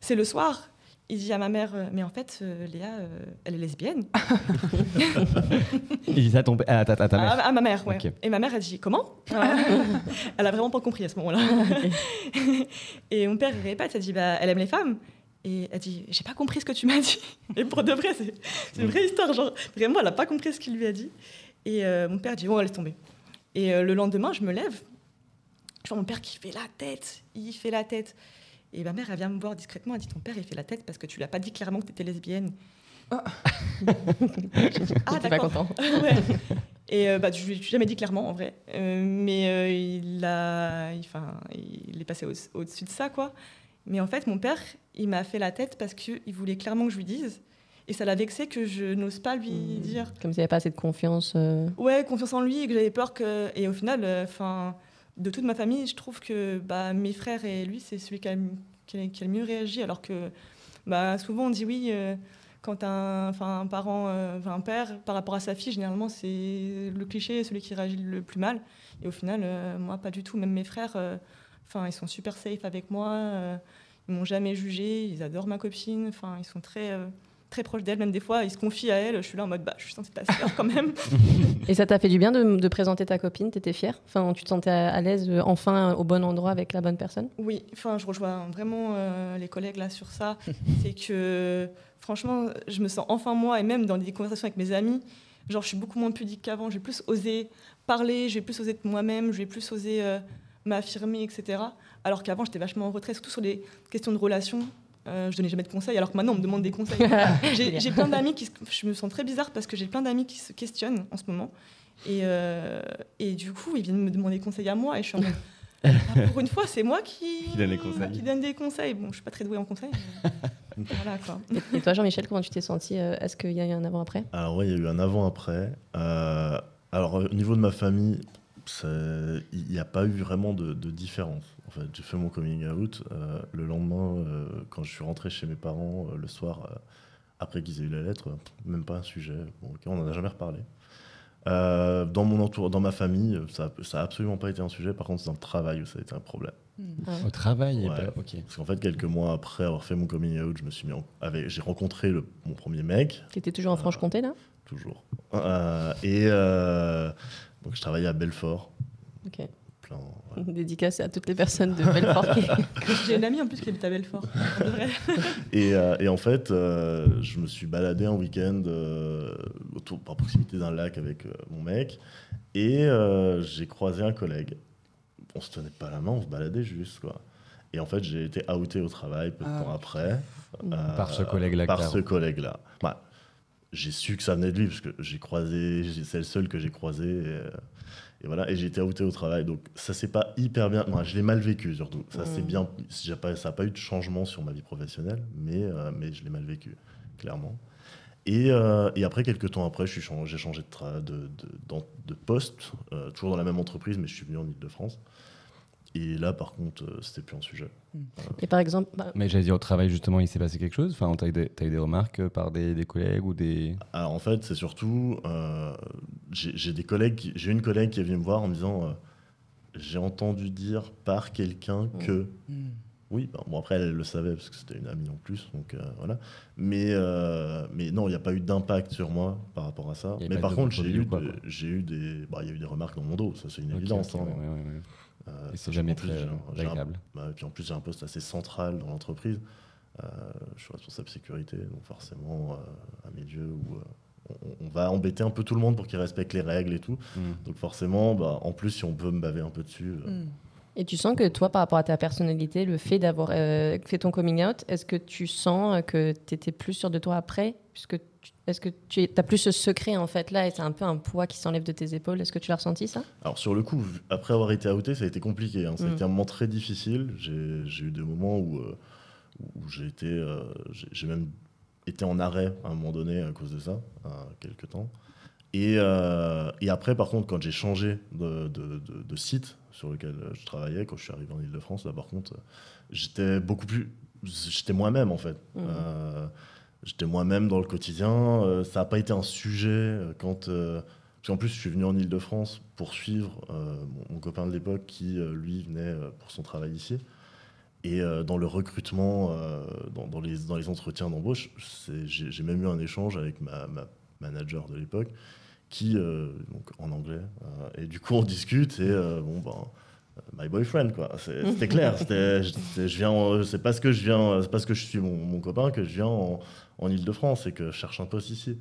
C'est le soir. Il dit à ma mère, euh, mais en fait, euh, Léa, euh, elle est lesbienne. Il dit ça à, ton... à, ta, à ta mère. À, à ma mère, ouais. Ok. Et ma mère, elle dit comment Elle a vraiment pas compris à ce moment-là. et mon père, il répète, elle dit bah, elle aime les femmes. Et elle dit j'ai pas compris ce que tu m'as dit. Et pour de vrai, c'est c'est une vraie histoire. Genre, vraiment, elle a pas compris ce qu'il lui a dit. Et euh, mon père dit bon, laisse tomber. Et euh, le lendemain, je me lève. Je vois mon père qui fait la tête. Il fait la tête. Et ma mère, elle vient me voir discrètement. Elle dit ton père, il fait la tête parce que tu l'as pas dit clairement que tu étais lesbienne. J'ai dit, ah, T'es pas d'accord. content. Ouais. Et euh, bah, je lui ai jamais dit clairement en vrai. Euh, mais euh, il, a, il, enfin, il est passé au- au-dessus de ça, quoi. Mais en fait, mon père, il m'a fait la tête parce qu'il voulait clairement que je lui dise. Et ça l'a vexé que je n'ose pas lui dire. Comme s'il n'y avait pas assez de confiance. euh. Ouais, confiance en lui et que j'avais peur que. Et au final, enfin, de toute ma famille, je trouve que bah, mes frères et lui, c'est celui qui a, le- qui a- qui a le mieux réagi. Alors que bah, souvent, on dit oui. euh, quand un, un parent, euh, un père, par rapport à sa fille, généralement, c'est le cliché, celui qui réagit le plus mal. Et au final, euh, moi, pas du tout. Même mes frères, euh, enfin, ils sont super safe avec moi. euh, ils m'ont jamais jugé. Ils adorent ma copine. Enfin, ils sont très, euh, très proches d'elle. Même des fois, ils se confient à elle. Je suis là en mode, bah, je suis censée ta sœur quand même. Et ça t'a fait du bien de, de présenter ta copine T'étais fière? Enfin, tu te sentais à, à l'aise euh, enfin au bon endroit avec la bonne personne? Oui, enfin, je rejoins vraiment euh, les collègues là sur ça. c'est que franchement, je me sens enfin moi et même dans des conversations avec mes amis, genre je suis beaucoup moins pudique qu'avant. J'ai plus osé parler, j'ai plus osé être moi-même, j'ai plus osé euh, m'affirmer, etc. Alors qu'avant, j'étais vachement en retrait, surtout sur les questions de relations. Euh, je donnais jamais de conseils, alors que maintenant on me demande des conseils. j'ai j'ai plein d'amis qui, se- je me sens très bizarre parce que j'ai plein d'amis qui se questionnent en ce moment. Et, euh, et du coup, ils viennent me demander conseil à moi et je suis en mode, ah, pour une fois, c'est moi qui, Qui donne les conseils. qui donne des conseils. Bon, je suis pas très douée en conseils. mais voilà quoi. Et toi, Jean-Michel, comment tu t'es senti euh, Est-ce qu'il y a eu un avant-après? Alors oui, il y a eu un avant-après. Euh, alors au niveau de ma famille, il n'y a pas eu vraiment de, de différence. En fait, j'ai fait mon coming out euh, le lendemain euh, quand je suis rentré chez mes parents euh, le soir euh, après qu'ils aient eu la lettre. Même pas un sujet. Bon, on n'en a jamais reparlé. Euh, dans mon entour, dans ma famille, ça n'a absolument pas été un sujet. Par contre, c'est dans le travail où ça a été un problème. Au travail, il y a Ouais. pas- ok. Parce qu'en fait, quelques mois après avoir fait mon coming out, je me suis mis en- avec, j'ai rencontré le- mon premier mec, T'étais toujours en Franche-Comté là? toujours. Euh, et euh, donc, je travaillais à Belfort. Ok. Plein, Dédicace à toutes les personnes de Belfort. qui- J'ai une amie en plus qui habite à Belfort. Et, euh, et en fait, euh, je me suis baladé un week-end euh, autour, proximité d'un lac avec euh, mon mec. Et euh, j'ai croisé un collègue. On se tenait pas la main, on se baladait juste. Quoi. Et en fait, j'ai été outé au travail peu de Ah. temps après. euh, Par ce collègue-là, Par clairement. ce collègue-là. Bah, j'ai su que ça venait de lui, parce que j'ai croisé, c'est le seul que j'ai croisé. Et, euh, et voilà, et j'ai été outé au travail. Donc ça s'est pas hyper bien. Moi, je l'ai mal vécu surtout. Ça c'est Mm. bien. pas- Ça n'a pas eu de changement sur ma vie professionnelle, mais, euh, mais je l'ai mal vécu, clairement. Et, euh, et après, quelques temps après, j'ai changé de, de, de, dans- de poste, euh, toujours dans la même entreprise, mais je suis venu en Ile-de-France. Et là, par contre, euh, c'était plus un sujet. Et par exemple, bah, Mais j'allais dire au travail, justement, il s'est passé quelque chose Enfin, t'as eu, des- t'as eu des remarques euh, par des, des collègues ou des. Alors en fait, c'est surtout, euh, j'ai des collègues, j'ai une collègue qui est venue me voir en me disant, euh, j'ai entendu dire par quelqu'un que, Hmm. oui, bah, bon après elle, elle le savait parce que c'était une amie en plus, donc euh, voilà. Mais euh, mais non, il n'y a pas eu d'impact sur moi par rapport à ça. Mais par contre, j'ai eu, des, bah, il y a eu des remarques dans mon dos, ça c'est une évidence. hein. ouais, ouais, ouais. Euh, Et c'est sachant jamais très, euh, agréable. bah, et puis en plus, j'ai un poste assez central dans l'entreprise. Euh, je suis responsable sécurité, donc forcément, euh, à mes yeux, où, euh, on, on va embêter un peu tout le monde pour qu'ils respectent les règles et tout. Mm. Donc forcément, bah, en plus, si on peut me baver un peu dessus, euh, Hmm. Et tu sens que toi, par rapport à ta personnalité, le fait d'avoir euh, fait ton coming out, est-ce que tu sens que tu étais plus sûr de toi après? Puisque Est-ce que tu as plus ce secret en fait là et c'est un peu un poids qui s'enlève de tes épaules Est-ce que tu l'as ressenti ça? Alors sur le coup, après avoir été outé, ça a été compliqué. hein. Ça a Mm. été un moment très difficile. J'ai eu des moments où, euh, où j'ai été, euh, j'ai j'ai même été en arrêt à un moment donné à cause de ça, à quelques temps. Et, euh, et après, par contre, quand j'ai changé de, de- de- de site sur lequel je travaillais, quand je suis arrivé en Ile-de-France, là par contre, j'étais beaucoup plus, j'étais moi-même en fait. Mhm. Euh, j'étais moi-même dans le quotidien. Euh, ça n'a pas été un sujet euh, quand. euh, parce qu'en plus, je suis venu en Ile-de-France pour suivre euh, mon, mon copain de l'époque qui, euh, lui, venait euh, pour son travail ici. Et euh, dans le recrutement, euh, dans, dans les, dans les entretiens d'embauche, j'ai j'ai même eu un échange avec ma, ma manager de l'époque, qui, euh, donc en anglais, euh, et du coup on discute et euh, bon ben, my boyfriend quoi. C'était clair. C'était, c'était- je viens, en- c'est parce que je viens, c'est parce que je suis mon, mon copain que je viens en, en Ile-de-France et que je cherche un poste ici.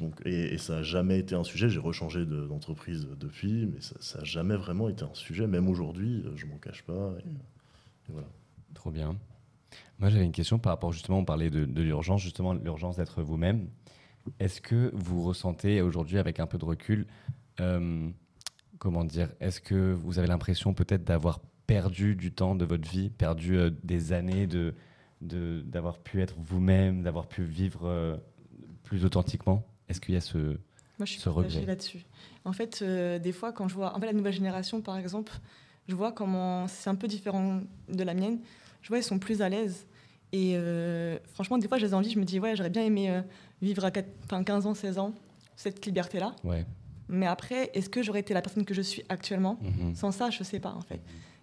Donc, et, et ça n'a jamais été un sujet. J'ai rechangé de- d'entreprise depuis, mais ça n'a jamais vraiment été un sujet. Même aujourd'hui, je m'en cache pas. et- et voilà. Trop bien. Moi, j'avais une question par rapport, justement, on parlait de, de l'urgence, justement, l'urgence d'être vous-même. Est-ce que vous ressentez aujourd'hui, avec un peu de recul, euh, comment dire, est-ce que vous avez l'impression peut-être d'avoir perdu du temps de votre vie, perdu euh, des années de de- d'avoir pu être vous-même, d'avoir pu vivre euh, plus authentiquement? Est-ce qu'il y a ce, Moi, je suis ce partagée regret? là-dessus. En fait, des fois, quand je vois en fait, la nouvelle génération, par exemple, je vois comment c'est un peu différent de la mienne. Je vois, ils sont plus à l'aise. Et euh, franchement, des fois, j'ai envie, je me dis, ouais, j'aurais bien aimé euh, vivre à quatre- enfin, 15 ans, 16 ans, cette liberté-là. Ouais. Mais après, est-ce que j'aurais été la personne que je suis actuellement? Mhm. Sans ça, je sais pas, en fait.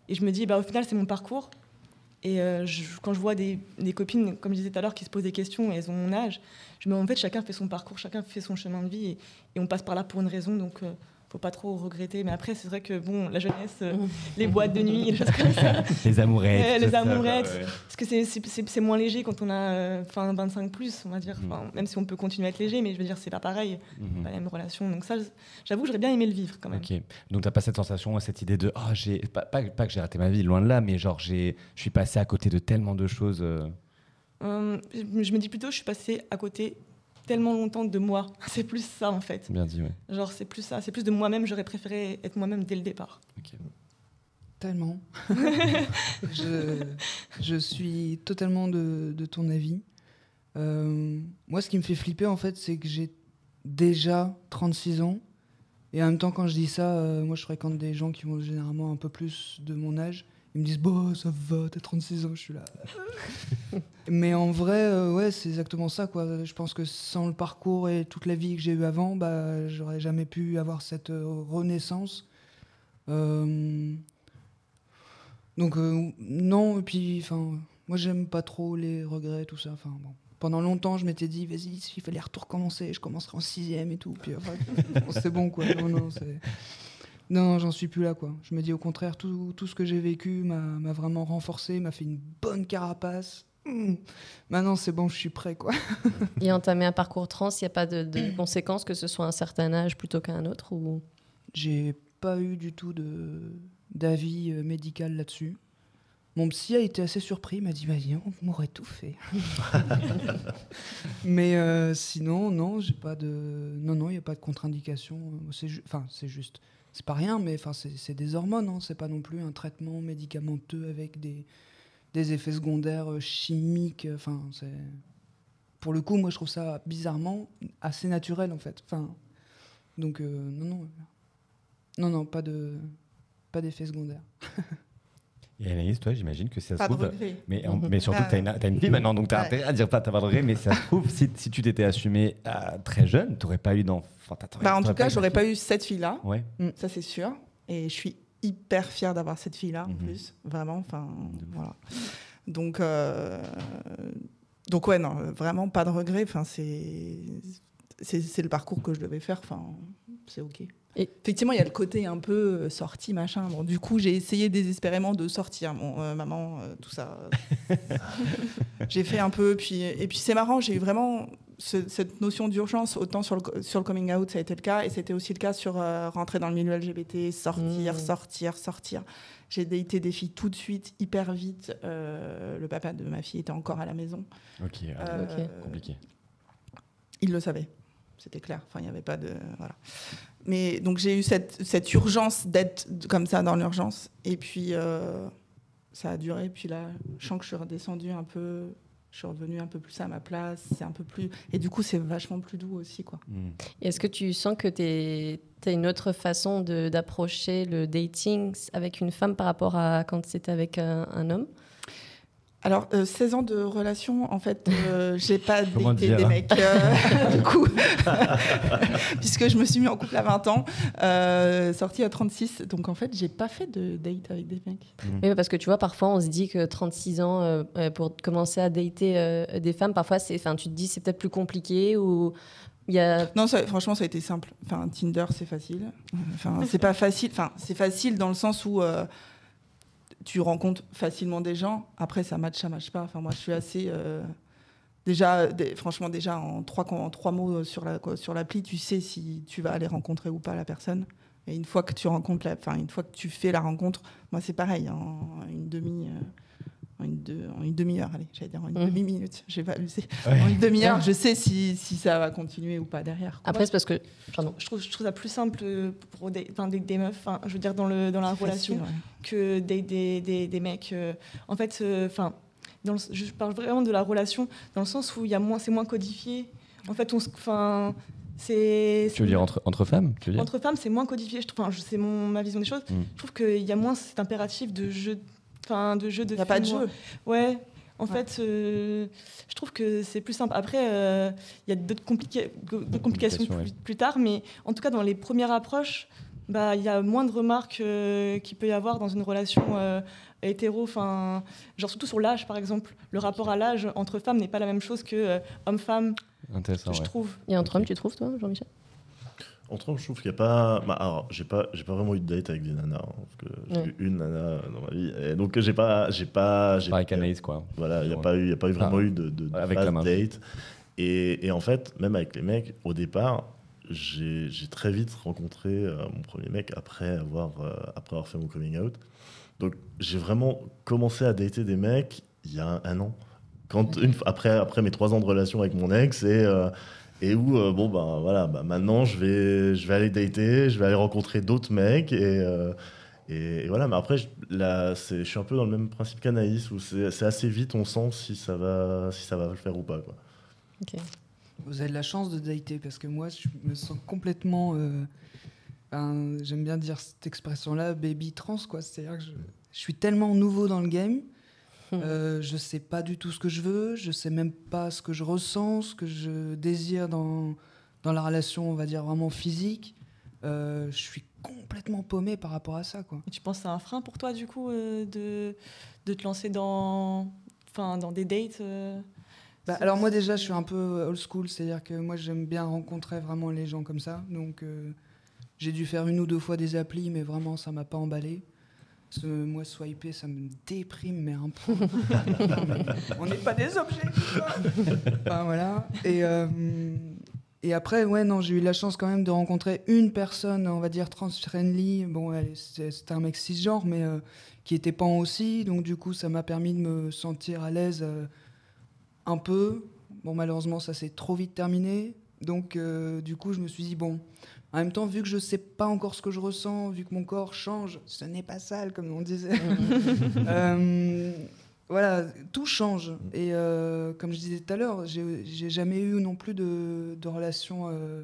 Et je me dis, bah, au final, c'est mon parcours. Et euh, je- quand je vois des, des copines, comme je disais tout à l'heure, qui se posent des questions et elles ont mon âge, je me dis, en fait, chacun fait son parcours, chacun fait son chemin de vie et, et on passe par là pour une raison, donc faut pas trop regretter. Mais après, c'est vrai que, bon, la jeunesse, euh, les boîtes de nuit, les choses comme ça. Les amourettes, Ouais, tout les ça, amourettes. quoi, ouais. Parce que c'est- c'est c'est- c'est moins léger quand on a euh, enfin, 25 plus, on va dire. Enfin, même si on peut continuer à être léger, mais je veux dire, c'est pas pareil, Mhm. pas la même relation. Donc ça, j'avoue, j'aurais bien aimé le vivre quand même. Ok. Donc t'as pas cette sensation, cette idée de oh j'ai pas, pas, pas que j'ai raté ma vie, loin de là, mais genre j'ai je suis passé à côté de tellement de choses. euh. Euh, je me dis plutôt, je suis passée à côté tellement longtemps de moi. C'est plus ça en fait. Bien dit, ouais. Genre, c'est plus ça. C'est plus de moi-même. J'aurais préféré être moi-même dès le départ. Tellement. je, je suis totalement de, de ton avis. Euh, moi, ce qui me fait flipper, en fait, c'est que j'ai déjà 36 ans. Et en même temps, quand je dis ça, euh, moi, je fréquente des gens qui ont généralement un peu plus de mon âge. Ils me disent, bon, ça va, t'as 36 ans, je suis là. Mais en vrai, euh, ouais, c'est exactement ça, quoi. Je pense que sans le parcours et toute la vie que j'ai eue avant, bah, j'aurais jamais pu avoir cette euh, renaissance. Euh, donc non, et puis enfin, moi j'aime pas trop les regrets, tout ça. Enfin bon, pendant longtemps je m'étais dit vas-y, s'il fallait recommencer, je commencerai en sixième et tout. Puis enfin, c'est bon quoi. Non non, non, j'en suis plus là quoi. Je me dis au contraire, tout, tout ce que j'ai vécu m'a vraiment renforcé, m'a fait une bonne carapace. Hum. Maintenant c'est bon, je suis prêt quoi. Et entamer un parcours trans, il n'y a pas de, de conséquences que ce soit un certain âge plutôt qu'à un autre ou... J'ai pas eu du tout de d'avis euh, médical là-dessus. Mon psy a été assez surpris, il m'a dit donc, on m'aurait tout fait. Mais euh, sinon, non, j'ai pas de. Non, non, il n'y a pas de contre-indication. C'est ju- Enfin, c'est juste. C'est pas rien, mais c'est des hormones, hein. c'est pas non plus un traitement médicamenteux avec des, des effets secondaires euh, chimiques. Enfin, c'est. Pour le coup, moi, je trouve ça bizarrement assez naturel, en fait. Enfin, donc, euh, non, non. Non, non, pas de pas d'effets secondaires. Et Anaïs, toi, j'imagine que ça Pas se de trouve. regret. Mais, en- Mhm. mais surtout, tu as, une, fille maintenant, donc tu as Ouais. intérêt à dire pas t'as pas de regret, mais ça se trouve, si, si tu t'étais assumé à très jeune, tu n'aurais pas eu d'enfant. Bah, en tout cas, j'aurais de pas eu cette fille-là. Ouais. Ça, c'est sûr. Et je suis hyper fière d'avoir cette fille-là, en Mhm. plus. Vraiment. Enfin, voilà. Donc, euh, donc, ouais, non, vraiment pas de regret. Enfin, c'est, c'est, c'est le parcours que je devais faire. Enfin, c'est OK. Et- Effectivement, il y a le côté un peu euh, sorti, machin. Bon, du coup, j'ai essayé désespérément de sortir. Bon, euh, maman, euh, tout ça. j'ai fait un peu. Puis, et puis, c'est marrant, j'ai eu vraiment ce- cette notion d'urgence, autant sur le, sur le coming out, ça a été le cas, et c'était aussi le cas sur euh, rentrer dans le milieu LGBT, sortir, Mm. sortir, sortir. J'ai daté des filles tout de suite, hyper vite. Euh, le papa de ma fille était encore à la maison. Ok, ah, Euh, Ok. compliqué. Il le savait, c'était clair. Enfin, il n'y avait pas de. Voilà. Mais donc j'ai eu cette, cette urgence d'être comme ça dans l'urgence. Et puis euh, ça a duré. Puis là, je sens que je suis redescendue un peu. Je suis revenue un peu plus à ma place. C'est un peu plus. Et du coup, c'est vachement plus doux aussi, quoi. Est-ce que tu sens que tu as une autre façon d'approcher le dating avec une femme par rapport à quand c'était avec un homme? Alors, euh, 16 ans de relation, en fait, euh, j'ai pas Comment daté dire, des hein mecs, euh, du coup, puisque je me suis mis en couple à 20 ans, euh, sortie à 36. Donc, en fait, j'ai pas fait de date avec des mecs. Oui, parce que tu vois, parfois, on se dit que 36 ans, euh, euh, pour commencer à dater euh, des femmes, parfois, c'est, enfin, tu te dis c'est peut-être plus compliqué ou il y a... Non, ça- franchement, ça a été simple. Enfin, Tinder, c'est facile. Enfin, c'est pas facile. Enfin, c'est facile dans le sens où euh, tu rencontres facilement des gens. Après, ça match, ça match pas. Enfin, moi, je suis assez. euh, déjà, franchement, déjà en trois, en trois mots sur la quoi, sur l'appli, tu sais si tu vas aller rencontrer ou pas la personne. Et une fois que tu rencontres, la, une fois que tu fais la rencontre, moi, c'est pareil. En une demi. euh, en une, deux- en une demi-heure, allez, j'allais dire en une Mhm. demi-minute, j'ai pas abusé. En une demi-heure, je sais si, si ça va continuer ou pas derrière. Après, c'est parce que... Pardon. Je trouve, je trouve ça plus simple euh, pour des, enfin, des, des meufs, enfin, je veux dire, dans, le, dans la relation, facile, ouais. que des, des, des, des mecs. euh, en fait, euh, enfin, dans le- je parle vraiment de la relation dans le sens où il y a moins, c'est moins codifié. En fait, on, se- enfin, c'est. Tu veux dire entre, entre femmes tu veux dire? Entre femmes, c'est moins codifié. Je trouve, enfin, je- c'est mon ma vision des choses. Mm. Je trouve qu'il y a moins cet impératif de jeu, enfin, de jeu de. Il n'y a pas de jeu. Ouais. En Ouais. fait, euh, je trouve que c'est plus simple. Après, euh, il y a d'autres complications plus, plus tard, mais en tout cas, dans les premières approches, bah, il y a moins de remarques euh, qu'il peut y avoir dans une relation euh, hétéro. Enfin, genre surtout sur l'âge, par exemple. Le rapport à l'âge entre femmes n'est pas la même chose que euh, homme-femme, Intéressant, je ouais. trouve. Et entre hommes, tu trouves, toi, Jean-Michel? Entre hommes, je trouve qu'il n'y a pas. Bah, alors, j'ai pas, j'ai pas vraiment eu de date avec des nanas. hein, parce que j'ai Ouais. eu une nana dans ma vie. Et donc, j'ai pas. J'ai pas j'ai- Pareil qu'Anaïs, quoi. Voilà, il n'y a, pas eu- y a pas eu vraiment Ah. eu de, de, de Avec la main. date. Et, et en fait, même avec les mecs, au départ, j'ai j'ai très vite rencontré euh, mon premier mec après avoir, euh, après avoir fait mon coming out. Donc, j'ai vraiment commencé à dater des mecs il y a un, un an. Quand, une, après, après mes trois ans de relation avec mon ex, et, euh, et où, euh, bon, ben voilà, bah, maintenant, je vais, je vais aller dater, je vais aller rencontrer d'autres mecs. Et, euh, et, et voilà, mais après, je, là, c'est- je suis un peu dans le même principe qu'Anaïs, où c'est c'est assez vite, on sent si ça va, si ça va le faire ou pas. Quoi. Ok. Vous avez de la chance de dater parce que moi, je me sens complètement. euh, ben, J'aime bien dire cette expression-là, baby trans, quoi. C'est-à-dire que je, je suis tellement nouveau dans le game. Euh, je sais pas du tout ce que je veux, je sais même pas ce que je ressens, ce que je désire dans, dans la relation, on va dire vraiment physique. Euh, je suis complètement paumé par rapport à ça, quoi. Et tu penses que c'est un frein pour toi, du coup, euh, de, de te lancer dans, enfin, dans des dates euh, Bah, alors moi déjà, je suis un peu old school, c'est-à-dire que moi j'aime bien rencontrer vraiment les gens comme ça. Donc j'ai dû faire une ou deux fois des applis, mais vraiment ça m'a pas emballé. Parce que moi swiper, ça me déprime, mais un peu. On n'est pas des objets. Enfin, voilà. Et euh, et après, ouais, non, j'ai eu la chance quand même de rencontrer une personne, on va dire trans-friendly. Bon, c'était un mec cisgenre, mais euh, qui était pan aussi. Donc du coup, ça m'a permis de me sentir à l'aise. euh, un peu. Bon, malheureusement, ça s'est trop vite terminé. Donc, euh, du coup, je me suis dit, bon, en même temps, vu que je sais pas encore ce que je ressens, vu que mon corps change, ce n'est pas sale, comme on disait. Euh, voilà, tout change. Et euh, comme je disais tout à l'heure, j'ai jamais eu non plus de, de relation euh,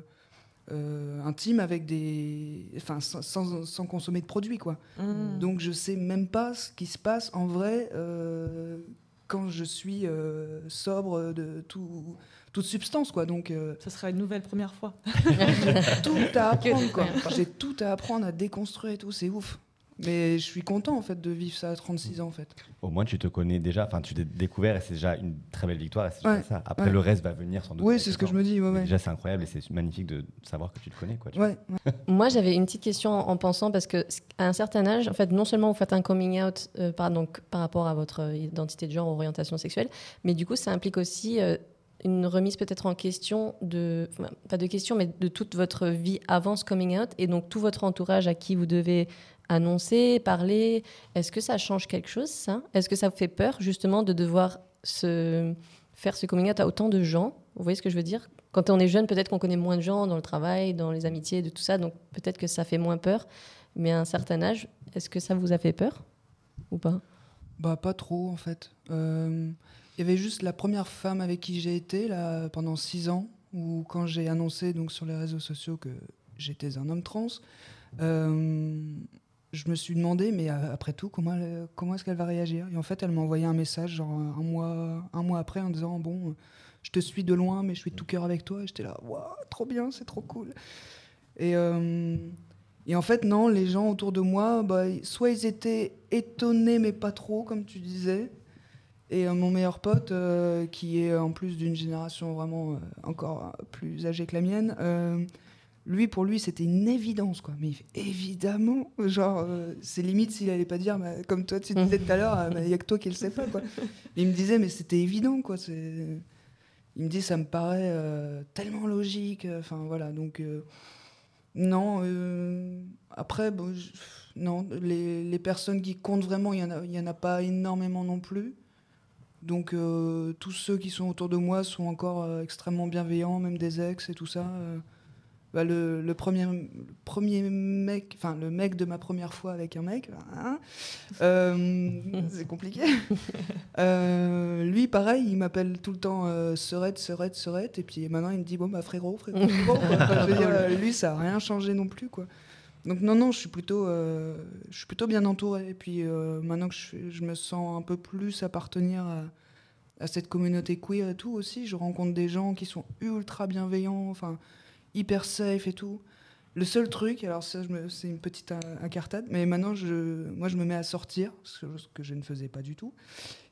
euh, intime avec des. Enfin, sans, sans- sans consommer de produits, quoi. Mm. Donc je sais même pas ce qui se passe en vrai euh, quand je suis euh, sobre de tout, toute substance quoi. Donc euh, Ça sera une nouvelle première fois. j'ai tout à apprendre quoi. J'ai tout à apprendre à déconstruire et tout, c'est ouf. Mais je suis content en fait de vivre ça à 36 ans en fait. Au moins, tu te connais déjà, enfin, tu t'es découvert et c'est déjà une très belle victoire. Et c'est Ouais, ça. Après, ouais. le reste va venir sans doute. Oui, c'est ce que je me dis. Ouais, Mais ouais. Déjà, c'est incroyable et c'est magnifique de savoir que tu te connais. Quoi, tu vois. Ouais, ouais. Moi, j'avais une petite question en en pensant parce que à un certain âge, en fait, non seulement vous faites un coming out euh, par, donc, par rapport à votre euh, identité de genre, orientation sexuelle, mais du coup, ça implique aussi euh, une remise peut-être en question de, enfin, pas de question, mais de toute votre vie avant ce coming out et donc tout votre entourage à qui vous devez annoncer, parler. Est-ce que ça change quelque chose, ça? Est-ce que ça vous fait peur justement de devoir se faire ce coming à autant de gens? Vous voyez ce que je veux dire? Quand on est jeune, peut-être qu'on connaît moins de gens dans le travail, dans les amitiés, de tout ça, donc peut-être que ça fait moins peur. Mais à un certain âge, est-ce que ça vous a fait peur? Ou pas? Bah pas trop en fait. Euh, Il y avait juste la première femme avec qui j'ai été là pendant six ans, où quand j'ai annoncé donc sur les réseaux sociaux que j'étais un homme trans, euh, je me suis demandé mais euh, après tout comment elle- comment est-ce qu'elle va réagir? Et en fait elle m'a envoyé un message genre un mois un mois après en disant bon je te suis de loin mais je suis tout cœur avec toi et j'étais là waouh trop bien c'est trop cool. Et euh, et en fait, non, les gens autour de moi, bah, soit ils étaient étonnés, mais pas trop, comme tu disais. Et euh, mon meilleur pote, euh, qui est en plus d'une génération vraiment euh, encore euh, plus âgée que la mienne, euh, lui, pour lui, c'était une évidence, quoi. Mais il évidemment, genre, euh, c'est limite s'il allait pas dire, bah, comme toi, tu disais tout à l'heure, euh, bah, il y a que toi qui le sais pas, quoi. Il me disait, mais c'était évident, quoi. Il me dit, ça me paraît euh, tellement logique. Enfin, voilà, donc... euh, non, euh, après, bon, je- non, les, les personnes qui comptent vraiment, il n'y en, il en a pas énormément non plus. Donc, euh, tous ceux qui sont autour de moi sont encore euh, extrêmement bienveillants, même des ex et tout ça. Bah, le, le premier, le premier mec, enfin, le mec de ma première fois avec un mec, hein, euh, c'est compliqué. Euh, lui, pareil, il m'appelle tout le temps euh, Serette, Serette, Serette, et puis maintenant il me dit bon bah frérot, frérot, frérot. quoi. Enfin, je veux dire, lui, ça a rien changé non plus, quoi. Donc non, non, je suis plutôt, euh, je suis plutôt bien entouré. Et puis maintenant que je me sens un peu plus appartenir à, à cette communauté queer et tout aussi, je rencontre des gens qui sont ultra bienveillants, enfin hyper safe et tout. Le seul truc, alors ça, c'est une petite incartade, mais maintenant, je, moi, je me mets à sortir, ce que, je ne faisais pas du tout.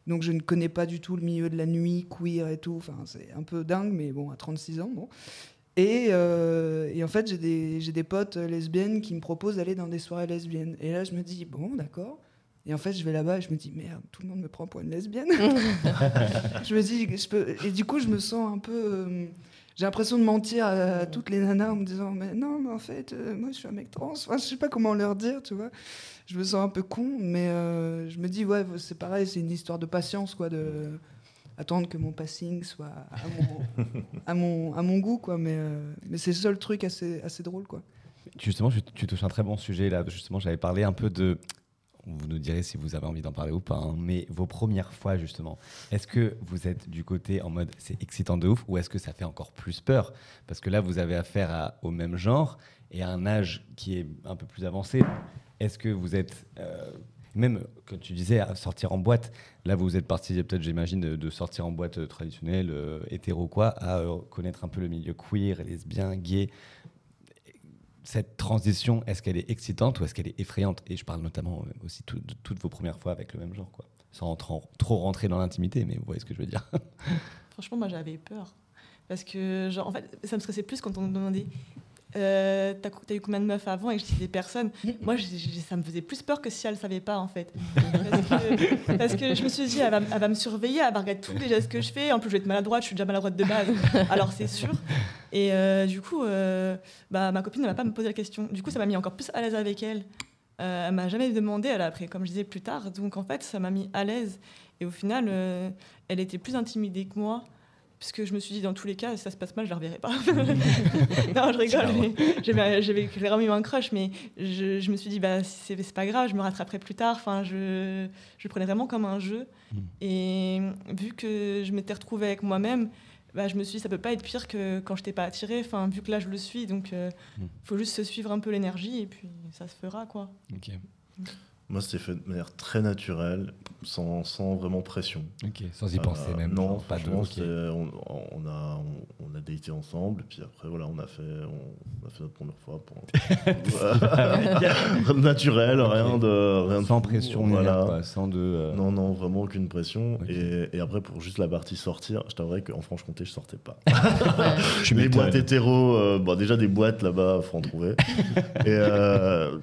Donc, je ne connais pas du tout le milieu de la nuit, queer et tout. Enfin, c'est un peu dingue, mais bon, à 36 ans, bon. Et, euh, et en fait, j'ai des, j'ai des potes lesbiennes qui me proposent d'aller dans des soirées lesbiennes. Et là, je me dis, bon, d'accord. Et en fait, je vais là-bas et je me dis, merde, tout le monde me prend pour une lesbienne. je me dis, je peux... Et du coup, je me sens un peu. euh, j'ai l'impression de mentir à, toutes les nanas en me disant, mais non, mais en fait, euh, moi, je suis un mec trans. Enfin, je sais pas comment leur dire, tu vois. Je me sens un peu con, mais euh, je me dis, ouais, c'est pareil, c'est une histoire de patience, quoi, de attendre que mon passing soit à mon, à mon, à mon goût, quoi. Mais, euh, mais c'est le seul truc assez, assez drôle, quoi. Justement, tu touches un très bon sujet là. Justement, j'avais parlé un peu de. Vous nous direz si vous avez envie d'en parler ou pas, hein, mais vos premières fois justement, est-ce que vous êtes du côté en mode c'est excitant de ouf ou est-ce que ça fait encore plus peur? Parce que là, vous avez affaire au même genre et à un âge qui est un peu plus avancé. Est-ce que vous êtes. euh, même quand tu disais à sortir en boîte, là vous êtes parti peut-être j'imagine de, de sortir en boîte euh, traditionnelle, euh, hétéro quoi, à euh, connaître un peu le milieu queer, lesbien, gay cette transition, est-ce qu'elle est excitante ou est-ce qu'elle est effrayante? Et je parle notamment euh, aussi de toutes vos premières fois avec le même genre, quoi. Sans trop, rentrer dans l'intimité, mais vous voyez ce que je veux dire. Franchement, moi, j'avais peur. Parce que, en fait, ça me stressait plus quand on me demandait euh, T'as eu combien de meufs avant Et je disais personne. Moi, j'ai- j'ai- ça me faisait plus peur que si elle savait pas, en fait. Parce que, je me suis dit elle va, me surveiller, elle va regarder tous les gestes que je fais. En plus, je vais être maladroite, je suis déjà maladroite de base. Alors, c'est sûr. Et euh, du coup, euh, bah, ma copine ne m'a pas me posé la question. Du coup, ça m'a mis encore plus à l'aise avec elle. Euh, elle m'a jamais demandé, elle a appris, comme je disais plus tard. Donc en fait, ça m'a mis à l'aise. Et au final, elle était plus intimidée que moi. Puisque je me suis dit, dans tous les cas, si ça se passe mal, je la reverrai pas. non, je rigole. J'avais vraiment eu un crush, mais je, je me suis dit, bah, c'est pas grave, je me rattraperai plus tard. Enfin, je, je le prenais vraiment comme un jeu. Et vu que je m'étais retrouvée avec moi-même, bah, je me suis dit, ça peut pas être pire que quand je t'ai pas attirée. Enfin, vu que là, je le suis, donc il faut juste se suivre un peu l'énergie et puis ça se fera, quoi. Moi, c'était fait de manière très naturelle, sans, sans vraiment pression. Euh, Ok, sans y penser même, Non, pas de- franchement, ok. c'était- on, on a, on, on a daté ensemble, et puis après, voilà, on a fait, on, a fait notre première fois. Pour... Voilà. naturel, rien de. Rien Sans de fou, pression, rien, quoi, sans de. euh, Non, non, vraiment aucune pression. Et, et après, pour juste la partie sortir, je t'avouerais qu'en Franche-Comté, je sortais pas. Tu les boîtes hétéro, euh, bon, déjà des boîtes là-bas, faut en trouver. et, euh,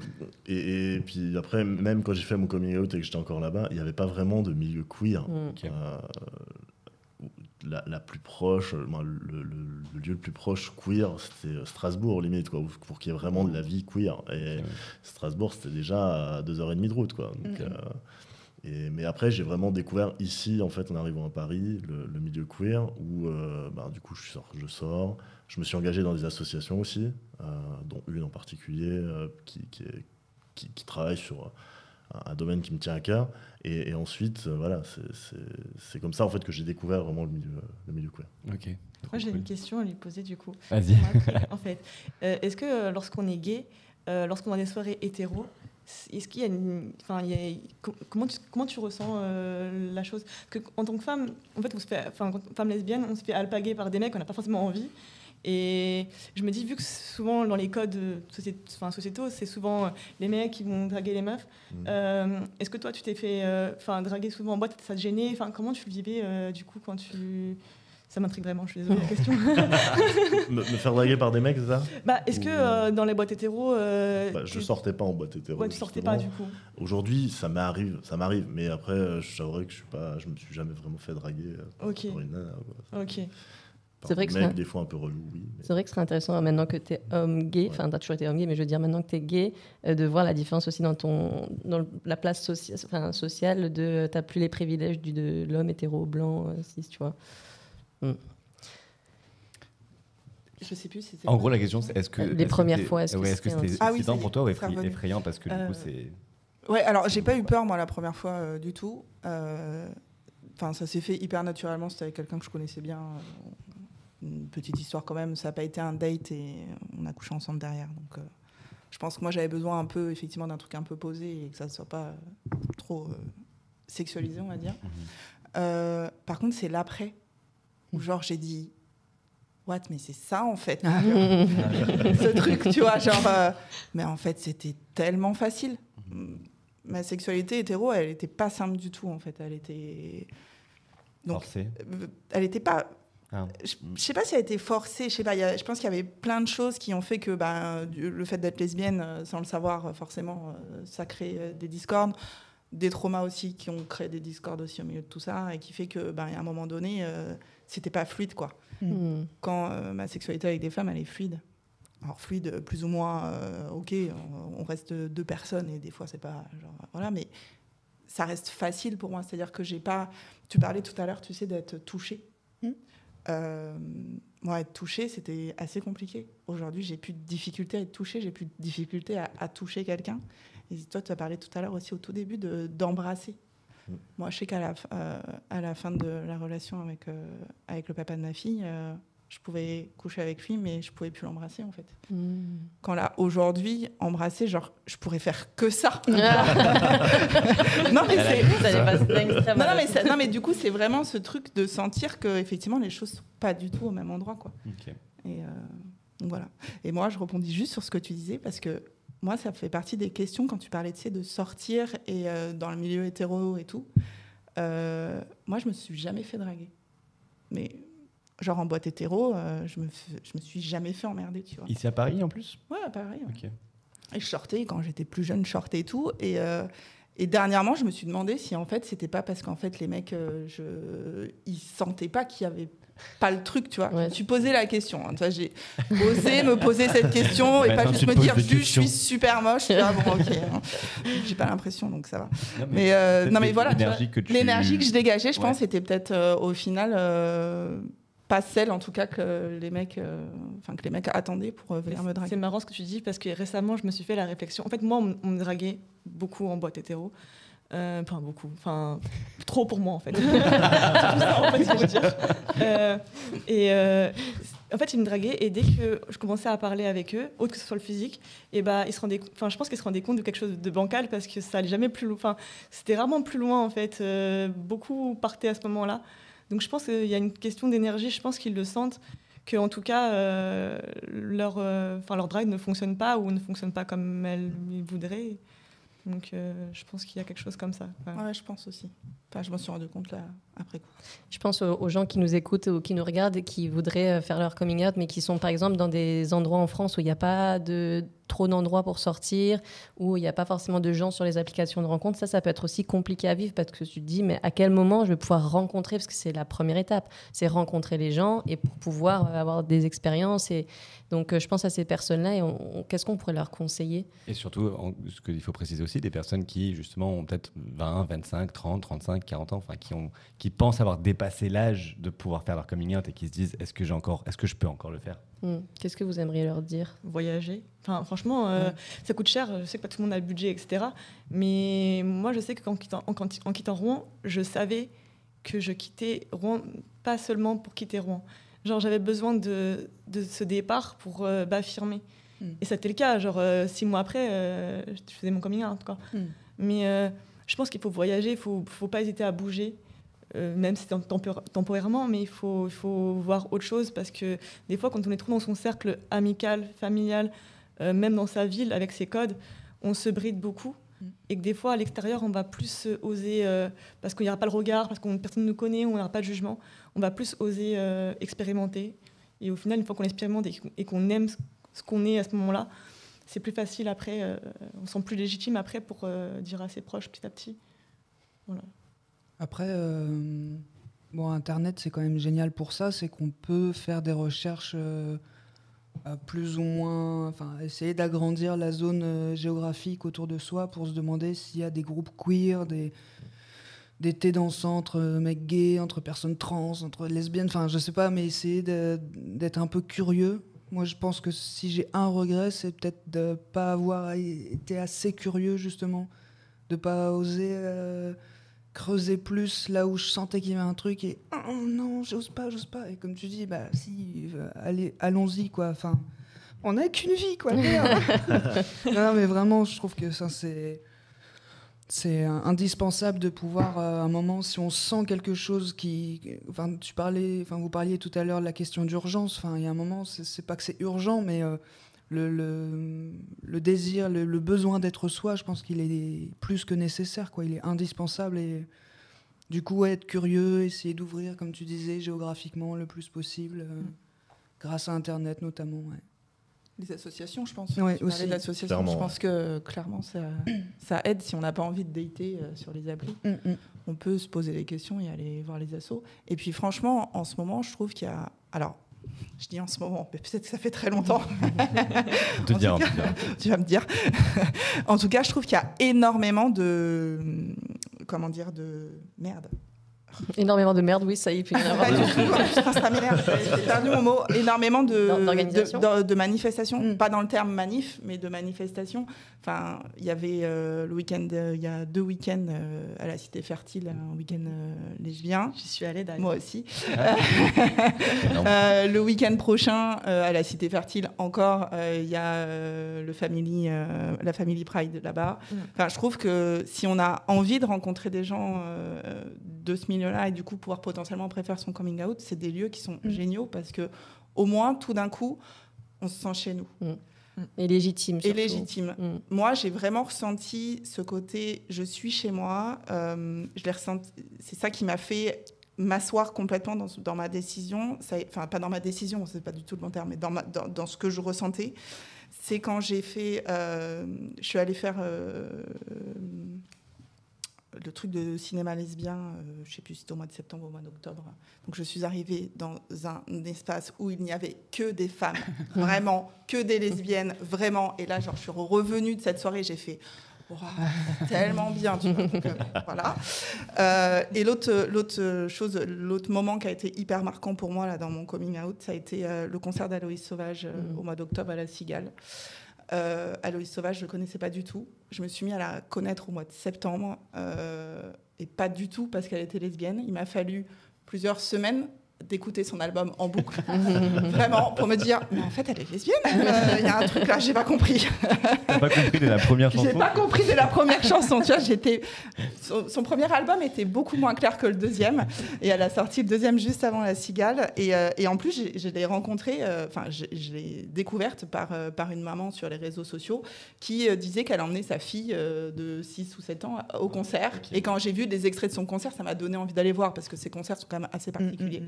et, et puis après, même quand j'ai fait mon coming out et que j'étais encore là-bas, il n'y avait pas vraiment de milieu queer. Mm. Euh, la, la plus proche, moi, le, le- le lieu le plus proche queer, c'était Strasbourg, limite, quoi, pour qu'il y ait vraiment de la vie queer. Et Strasbourg, c'était déjà à deux heures et demie de route, quoi. Donc, euh, et, mais après, j'ai vraiment découvert ici, en fait, en arrivant à Paris, le, le milieu queer, où, euh, bah, du coup, je sors, je sors. Je me suis engagé dans des associations aussi, euh, dont une en particulier, euh, qui, qui, est- qui- qui travaille sur un, domaine qui me tient à cœur. Et, et ensuite, euh, voilà, c'est- comme ça, en fait, que j'ai découvert vraiment le milieu, le milieu queer. Ok. Moi, j'ai une question à lui poser du coup? Vas-y. en fait, Euh, est-ce que euh, lorsqu'on est gay, euh, lorsqu'on a des soirées hétéro, est-ce qu'il y a une, enfin, il y a- co- comment tu comment tu ressens euh, la chose? Que en tant que femme, en fait, on se fait, enfin, en tant que femme lesbienne, on se fait alpaguer par des mecs, on n'a pas forcément envie. Et je me dis, vu que souvent dans les codes euh, sociét- enfin, sociétaux, c'est souvent euh, les mecs qui vont draguer les meufs. euh, Est-ce que toi, tu t'es fait euh, draguer souvent en boîte, ça te gênait? Enfin, comment tu le vivais euh, du coup quand tu ça m'intrigue vraiment, je suis désolée la question. me, me faire draguer par des mecs, c'est ça? Bah, est-ce que Ou- dans les boîtes hétéro, Bah, je tu- sortais pas en boîte hétéro. Ouais, tu sortais pas, du coup. Aujourd'hui, ça m'arrive, ça m'arrive, mais après, euh, j'avouerais que je suis pas, je me suis jamais vraiment fait draguer par, une nana. quoi. Ok. C'est vrai que mec, des fois un peu relou, oui. mais- C'est vrai que ce serait intéressant euh, maintenant que tu es homme gay, enfin tu as toujours été homme gay, mais je veux dire maintenant que tu es gay, euh, de voir la différence aussi dans, ton, dans la place socia- enfin, sociale de tu plus les privilèges du, de l'homme hétéro, blanc, euh, cis, tu vois. Mm. Je sais plus si c'était En gros, la question, c'est est-ce que. Les que premières t'es- fois, est-ce que ouais, est-ce que c'était Ah oui, excitant ça y pour est, toi ou effrayant, parce que du Euh, coup, c'est. Ouais, alors j'ai pas eu peur moi la première fois euh, du tout. Euh, Enfin, ça s'est fait hyper naturellement. C'était avec quelqu'un que je connaissais bien. Euh, Une petite histoire quand même. Ça n'a pas été un date et on a couché ensemble derrière. Donc, euh, je pense que moi j'avais besoin un peu effectivement d'un truc un peu posé et que ça ne soit pas euh, trop euh, sexualisé, on va dire. Euh, par contre, c'est l'après où genre j'ai dit. What, mais c'est ça en fait. Ce truc, tu vois, genre. mais en fait, c'était tellement facile. Ma sexualité hétéro, elle n'était pas simple du tout en fait. Elle était. Donc, Forcée. elle n'était pas. Ah. Je je sais pas si elle a été forcée, je sais pas. il y a- je pense qu'il y avait plein de choses qui ont fait que ben, du- le fait d'être lesbienne, euh, sans le savoir, euh, forcément, euh, ça crée des discordes. Des traumas aussi qui ont créé des discordes aussi au milieu de tout ça et qui fait que, ben, à un moment donné, euh, c'était pas fluide quoi. Mm. Quand euh, ma sexualité avec des femmes, elle est fluide. Alors fluide, plus ou moins, euh, ok, on, on reste deux personnes et des fois c'est pas genre voilà, mais ça reste facile pour moi. C'est-à-dire que j'ai pas. Tu parlais tout à l'heure, tu sais, d'être touchée. Euh, moi, être touchée, c'était assez compliqué. Aujourd'hui, j'ai plus de difficulté à être touchée, j'ai plus de difficulté à, à toucher quelqu'un. Et toi, tu as parlé tout à l'heure aussi au tout début de- d'embrasser. Moi, je sais qu'à la, euh, à la fin de la relation avec, euh, avec le papa de ma fille, je pouvais coucher avec lui, mais je pouvais plus l'embrasser en fait. Mm. Quand là, aujourd'hui, embrasser, genre, je pourrais faire que ça. non, mais c'est. non, non, mais l'autre. ça- non, mais du coup, c'est vraiment ce truc de sentir que effectivement les choses sont pas du tout au même endroit, quoi. Et euh, voilà. Et moi, je rebondis juste sur ce que tu disais parce que moi, ça fait partie des questions quand tu parlais tu sais, de sortir et euh, dans le milieu hétéro et tout. Euh, moi, je me suis jamais fait draguer. Mais genre en boîte hétéro, euh, je, me f- je me suis jamais fait emmerder, tu vois. Ici à Paris en plus? Ouais, pareil. ouais. Ok. Et je sortais quand j'étais plus jeune, je sortais et tout. Et, euh, et dernièrement, je me suis demandé si en fait, c'était pas parce qu'en fait, les mecs, euh, je... ils sentaient pas qu'il y avait pas le truc, tu vois. Je me suis posé la question. hein. J'ai osé me poser cette question et pas juste me dire je suis super moche. Tu vois, bon, ok. hein. J'ai pas l'impression, donc ça va. Non, mais mais euh, non, mais que voilà. l'énergie que tu- L'énergie que je dégageais, je Ouais. pense, était peut-être euh, au final euh, pas celle, en tout cas, que les mecs, euh, enfin que les mecs attendaient pour euh, venir me draguer. C'est marrant ce que tu dis parce que récemment, je me suis fait la réflexion. En fait, moi, on, me draguait beaucoup en boîte hétéro. Euh, Enfin, beaucoup. Enfin, trop pour moi, en fait. C'est tout ça, en fait, je dire. Euh, et euh, en fait, ils me draguaient et dès que je commençais à parler avec eux, autre que ce soit le physique, et bah, ils se rendaient, enfin, je pense qu'ils se rendaient compte de quelque chose de bancal parce que ça allait jamais plus loin. Enfin, c'était vraiment plus loin, en fait. Beaucoup partaient à ce moment-là. Donc, je pense qu'il y a une question d'énergie. Je pense qu'ils le sentent que en tout cas euh, leur euh, leur drive ne fonctionne pas ou ne fonctionne pas comme ils voudraient donc euh, je pense qu'il y a quelque chose comme ça ouais. Ouais, je pense aussi. Enfin, je m'en suis rendu compte là après coup. Je pense aux, gens qui nous écoutent ou qui nous regardent et qui voudraient euh, faire leur coming out, mais qui sont par exemple dans des endroits en France où il n'y a pas de trop d'endroits pour sortir, où il n'y a pas forcément de gens sur les applications de rencontre. Ça, ça peut être aussi compliqué à vivre parce que tu te dis, mais à quel moment je vais pouvoir rencontrer, parce que c'est la première étape, c'est rencontrer les gens et pour pouvoir euh, avoir des expériences. Et donc, euh, je pense à ces personnes-là et qu'est-ce qu'on pourrait leur conseiller? Et surtout, en- ce qu'il faut préciser aussi, des personnes qui, justement, ont peut-être 20, 25, 30, 35, 40 ans, enfin, qui, ont, qui pensent avoir dépassé l'âge de pouvoir faire leur coming out et qui se disent est-ce que, j'ai encore, est-ce que je peux encore le faire? Hmm. Qu'est-ce que vous aimeriez leur dire? Voyager. Enfin, franchement, euh, ça coûte cher. Je sais que pas tout le monde a le budget, etc. Mais moi, je sais qu'en quittant, en, quand- en quittant Rouen, je savais que je quittais Rouen pas seulement pour quitter Rouen. Genre, j'avais besoin de, de ce départ pour euh, m'affirmer. Mm. Et c'était le cas. Genre, euh, six mois après, euh, je faisais mon coming out. Quoi. Mm. Mais euh, je pense qu'il faut voyager, il faut, faut pas hésiter à bouger. Euh, même si c'est tempor- temporairement, mais il faut, il faut voir autre chose parce que des fois, quand on est trop dans son cercle amical, familial, euh, même dans sa ville, avec ses codes, on se bride beaucoup. Mm. Et que des fois, à l'extérieur, on va plus oser, euh, parce qu'il n'y aura pas le regard, parce que personne ne nous connaît, on n'aura pas de jugement, on va plus oser expérimenter. Et au final, une fois qu'on expérimente et qu'on- aime ce- qu'on est à ce moment-là, c'est plus facile après, on se sent plus légitime après pour dire à ses proches petit à petit. Voilà. Après, euh, bon, Internet, c'est quand même génial pour ça, c'est qu'on peut faire des recherches euh, plus ou moins, enfin, essayer d'agrandir la zone euh, géographique autour de soi pour se demander s'il y a des groupes queer, des, des thés dansants entre mecs gays, entre personnes trans, entre lesbiennes, enfin, je sais pas, mais essayer d'être un peu curieux. Moi, je pense que si j'ai un regret, c'est peut-être de pas avoir été assez curieux, justement, de pas oser. euh, creuser plus là où je sentais qu'il y avait un truc et oh non j'ose pas j'ose pas. Et comme tu dis bah si euh, allez allons-y quoi. Enfin on n'a qu'une vie quoi. Merde. non, mais vraiment je trouve que ça c'est c'est indispensable de pouvoir euh, à un moment si on sent quelque chose qui enfin tu parlais enfin vous parliez tout à l'heure de la question d'urgence. Enfin il y a un moment c'est pas que c'est urgent mais euh, le, le, le désir, le, le besoin d'être soi, je pense qu'il est plus que nécessaire, quoi. Il est indispensable et du coup, être curieux, essayer d'ouvrir, comme tu disais, géographiquement le plus possible, euh, grâce à Internet notamment. ouais. Les associations, je pense. Parlais aussi. Clairement, je pense que clairement ça, ça aide si on n'a pas envie de dater euh, sur les applis. Mm, mm. On peut se poser des questions et aller voir les assos. Et puis franchement, en ce moment, je trouve qu'il y a. Alors, je dis en ce moment, mais peut-être que ça fait très longtemps. Cas, tu vas me dire. en tout cas, je trouve qu'il y a énormément de. Comment dire De. Merde. Énormément de merde, oui, ça y est, puis Pas du tout. Ça m'énerve. J'ai perdu mon mot. Énormément de, de, de- de manifestations. Mm. Pas dans le terme manif, mais de manifestations. Enfin, il y avait euh, le week-end, euh, il y a deux week-ends euh, à la Cité Fertile, un week-end euh, lesbien. J'y suis allée d'ailleurs. Moi aussi. Euh, le week-end prochain, euh, à la Cité Fertile, encore, euh, il y a euh, le family, euh, la Family Pride là-bas. Mm. Enfin, je trouve que si on a envie de rencontrer des gens euh, de ce milieu-là et du coup pouvoir potentiellement préférer son coming out, c'est des lieux qui sont Mm. géniaux parce que au moins, tout d'un coup, on se sent chez nous Et légitime. et légitime. Mm. Moi, j'ai vraiment ressenti ce côté je suis chez moi. euh, je l'ai ressenti. C'est ça qui m'a fait m'asseoir complètement dans, dans ma décision. Ça- Enfin, pas dans ma décision, c'est pas du tout le bon terme, mais dans, ma- dans, dans ce que je ressentais. C'est quand j'ai fait. euh, je suis allée faire. euh, le truc de cinéma lesbien, euh, je sais plus si c'était au mois de septembre ou au mois d'octobre. Donc je suis arrivée dans un espace où il n'y avait que des femmes, vraiment, que des lesbiennes, vraiment. Et là, genre, je suis revenue de cette soirée, j'ai fait. Tellement bien, tu vois. Donc, euh, voilà. Euh, et l'autre, l'autre chose, l'autre moment qui a été hyper marquant pour moi là dans mon coming out, ça a été euh, le concert d'Aloïs Sauvage Mhm. au mois d'octobre à la Cigale. Euh, Sauvage, je ne connaissais pas du tout. Je me suis mis à la connaître au mois de septembre, euh, et pas du tout parce qu'elle était lesbienne. Il m'a fallu plusieurs semaines d'écouter son album en boucle. Vraiment, pour me dire, mais en fait, elle est lesbienne. Euh, Il y a un truc là, j'ai pas compris. T'as pas compris dès la première chanson J'ai pas compris dès la première chanson. Tu vois, j'étais. Son, son premier album était beaucoup moins clair que le deuxième, et elle a sorti le deuxième juste avant La Cigale. Et, euh, et en plus, j'ai- je l'ai rencontrée, euh, enfin, je, je l'ai découverte par euh, par une maman sur les réseaux sociaux qui euh, disait qu'elle emmenait sa fille euh, de 6 ou 7 ans au concert. Et quand j'ai vu des extraits de son concert, ça m'a donné envie d'aller voir parce que ses concerts sont quand même assez particuliers.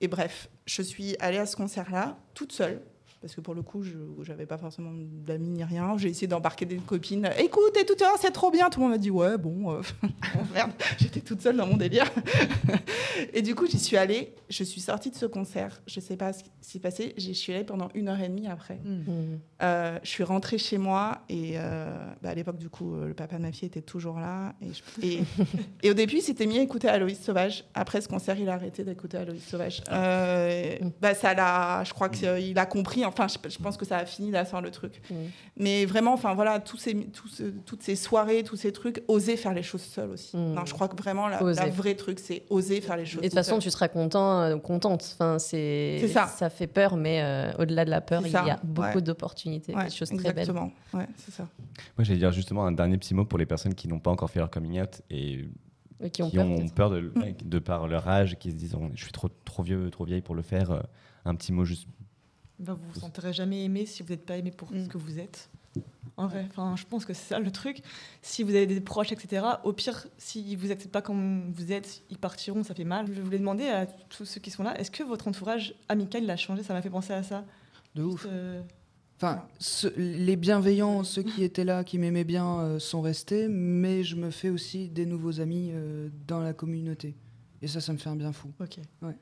Et bref, je suis allée à ce concert-là toute seule. Parce que pour le coup, je n'avais pas forcément d'amis ni rien. J'ai essayé d'embarquer des copines. Écoute, et tout à l'heure, c'est trop bien. Tout le monde m'a dit Ouais, bon, euh, merde, j'étais toute seule dans mon délire. et du coup, j'y suis allée. Je suis sortie de ce concert. Je sais pas ce qui s'est passé. J'y suis allée pendant une heure et demie après. Euh, je suis rentrée chez moi et euh, bah, à l'époque, du coup, le papa de ma fille était toujours là. Et, je- et- et au début, il s'était mis à écouter Aloïs Sauvage. Après ce concert, il a arrêté d'écouter Aloïs Sauvage. Euh, bah, ça l'a, je crois qu'il a compris. Enfin, je, je pense que ça a fini d'asseoir le truc. Mais vraiment, enfin voilà, tous ces, tous ce- toutes ces soirées, tous ces trucs, oser faire les choses seul aussi. Non, je crois que vraiment, la, la vraie truc, c'est oser faire les choses Et de toute tout façon, seul. tu seras content, euh, contente. Enfin, c'est ça. Ça fait peur, mais euh, au-delà de la peur, il y a beaucoup ouais. d'opportunités, Ouais, des choses très belles. exactement. Ouais, c'est ça. Moi, j'allais dire justement un dernier petit mot pour les personnes qui n'ont pas encore fait leur coming out et Et qui ont peur, de, de par leur âge, qui se disent oh, je suis trop, trop vieux, trop vieille pour le faire. euh, Un petit mot juste. Ben, vous vous sentirez jamais aimé si vous n'êtes pas aimé pour ce que vous êtes. En vrai, enfin, je pense que c'est ça le truc. Si vous avez des proches, etc., au pire, s'ils vous acceptent pas comme vous êtes, ils partiront, ça fait mal. Je voulais demander à tous ceux qui sont là, est-ce que votre entourage amical il a changé? Ça m'a fait penser à ça. De ouf. Enfin, ceux- les bienveillants, ceux qui étaient là, qui m'aimaient bien, euh, sont restés, mais je me fais aussi des nouveaux amis euh, dans la communauté. Et ça, ça me fait un bien fou. Ok. Ouais.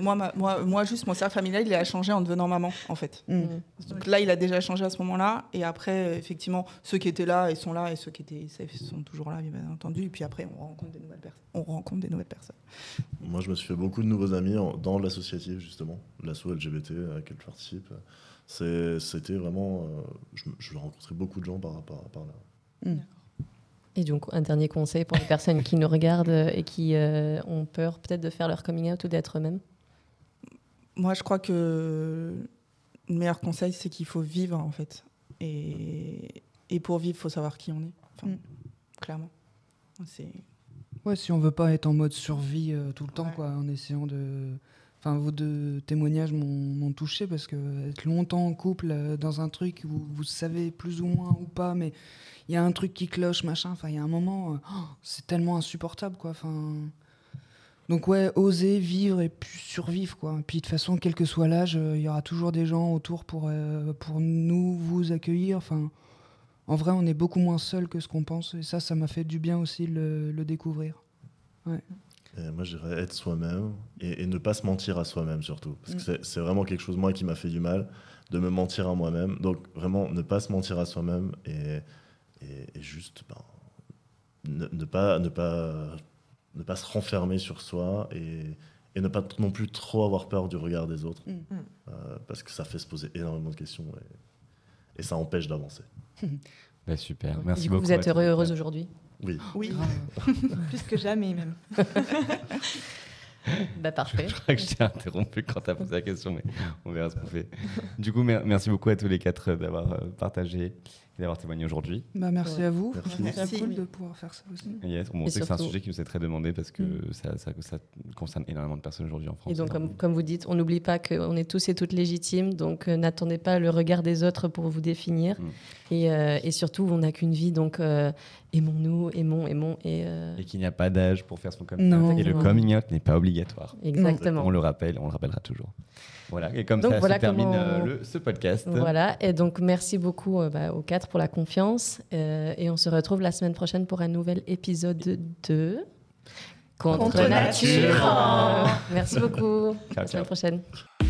Moi, ma- moi, moi, juste mon cercle familial, il a changé en devenant maman, en fait. Mm. Donc là, il a déjà changé à ce moment-là. Et après, euh, effectivement, ceux qui étaient là, ils sont là. Et ceux qui étaient safe sont toujours là, bien entendu. Et puis après, on rencontre des nouvelles personnes. On rencontre des nouvelles personnes. Moi, je me suis fait beaucoup de nouveaux amis en- dans l'associatif, justement, l'asso LGBT à laquelle je participe. C'était vraiment. euh, je je rencontrais beaucoup de gens par, par, par là. Et donc, un dernier conseil pour les personnes qui nous regardent et qui euh, ont peur peut-être de faire leur coming out ou d'être eux-mêmes? Moi, je crois que le meilleur conseil, c'est qu'il faut vivre, en fait. Et, et pour vivre, il faut savoir qui on est. Enfin, Clairement. C'est. Ouais, si on veut pas être en mode survie euh, tout le temps, quoi, en essayant de. Enfin, vos deux témoignages m'ont m'ont touché parce que être longtemps en couple euh, dans un truc où vous savez plus ou moins ou pas, mais il y a un truc qui cloche, machin. Enfin, il y a un moment, euh, oh, c'est tellement insupportable, quoi. Enfin. Donc ouais, oser vivre et puis survivre quoi. Et puis de toute façon, quel que soit l'âge, euh, il y aura toujours des gens autour pour euh, pour nous vous accueillir. Enfin, en vrai, on est beaucoup moins seul que ce qu'on pense et ça, ça m'a fait du bien aussi le, le découvrir. Ouais. Et moi, je dirais être soi-même et, et ne pas se mentir à soi-même surtout. Parce que Mm. c'est- c'est vraiment quelque chose, moi, qui m'a fait du mal, de me mentir à moi-même. Donc, vraiment, ne pas se mentir à soi-même et, et, et juste ben, ne, ne pas, ne, pas, ne pas se renfermer sur soi et, et ne pas non plus trop avoir peur du regard des autres. Mm. Euh, parce que ça fait se poser énormément de questions et, et ça empêche d'avancer. Bah, super, merci du coup, beaucoup. vous êtes heureux, heureuse aujourd'hui? Oui. Oui. Plus que jamais, même. Bah, parfait. Je crois que je t'ai interrompu quand tu as posé la question, mais on verra ce qu'on fait. Du coup, mer- merci beaucoup à tous les quatre d'avoir euh, partagé d'avoir témoigné aujourd'hui. Bah, merci Ouais. à vous. Merci. C'est cool de pouvoir faire ça aussi. Yes, bon, on Et sait que c'est un sujet qui nous est très demandé parce que Mm. ça, ça- ça concerne énormément de personnes aujourd'hui en France. Et donc, comme, comme vous dites, on n'oublie pas qu'on est tous et toutes légitimes, donc euh, n'attendez pas le regard des autres pour vous définir. Mm. Et, euh, et surtout, on n'a qu'une vie, donc euh, aimons-nous, aimons, aimons. Et, euh, Et qu'il n'y a pas d'âge pour faire son coming Non. out. Et le coming out n'est pas obligatoire. Exactement. On le rappelle, on le rappellera toujours. Voilà, et comme Donc ça voilà se termine euh, le- ce podcast. Voilà, et donc merci beaucoup euh, bah, aux quatre pour la confiance. euh, et on se retrouve la semaine prochaine pour un nouvel épisode de Contre, Contre nature. nature. Merci beaucoup. Ciao, à la semaine ciao. prochaine.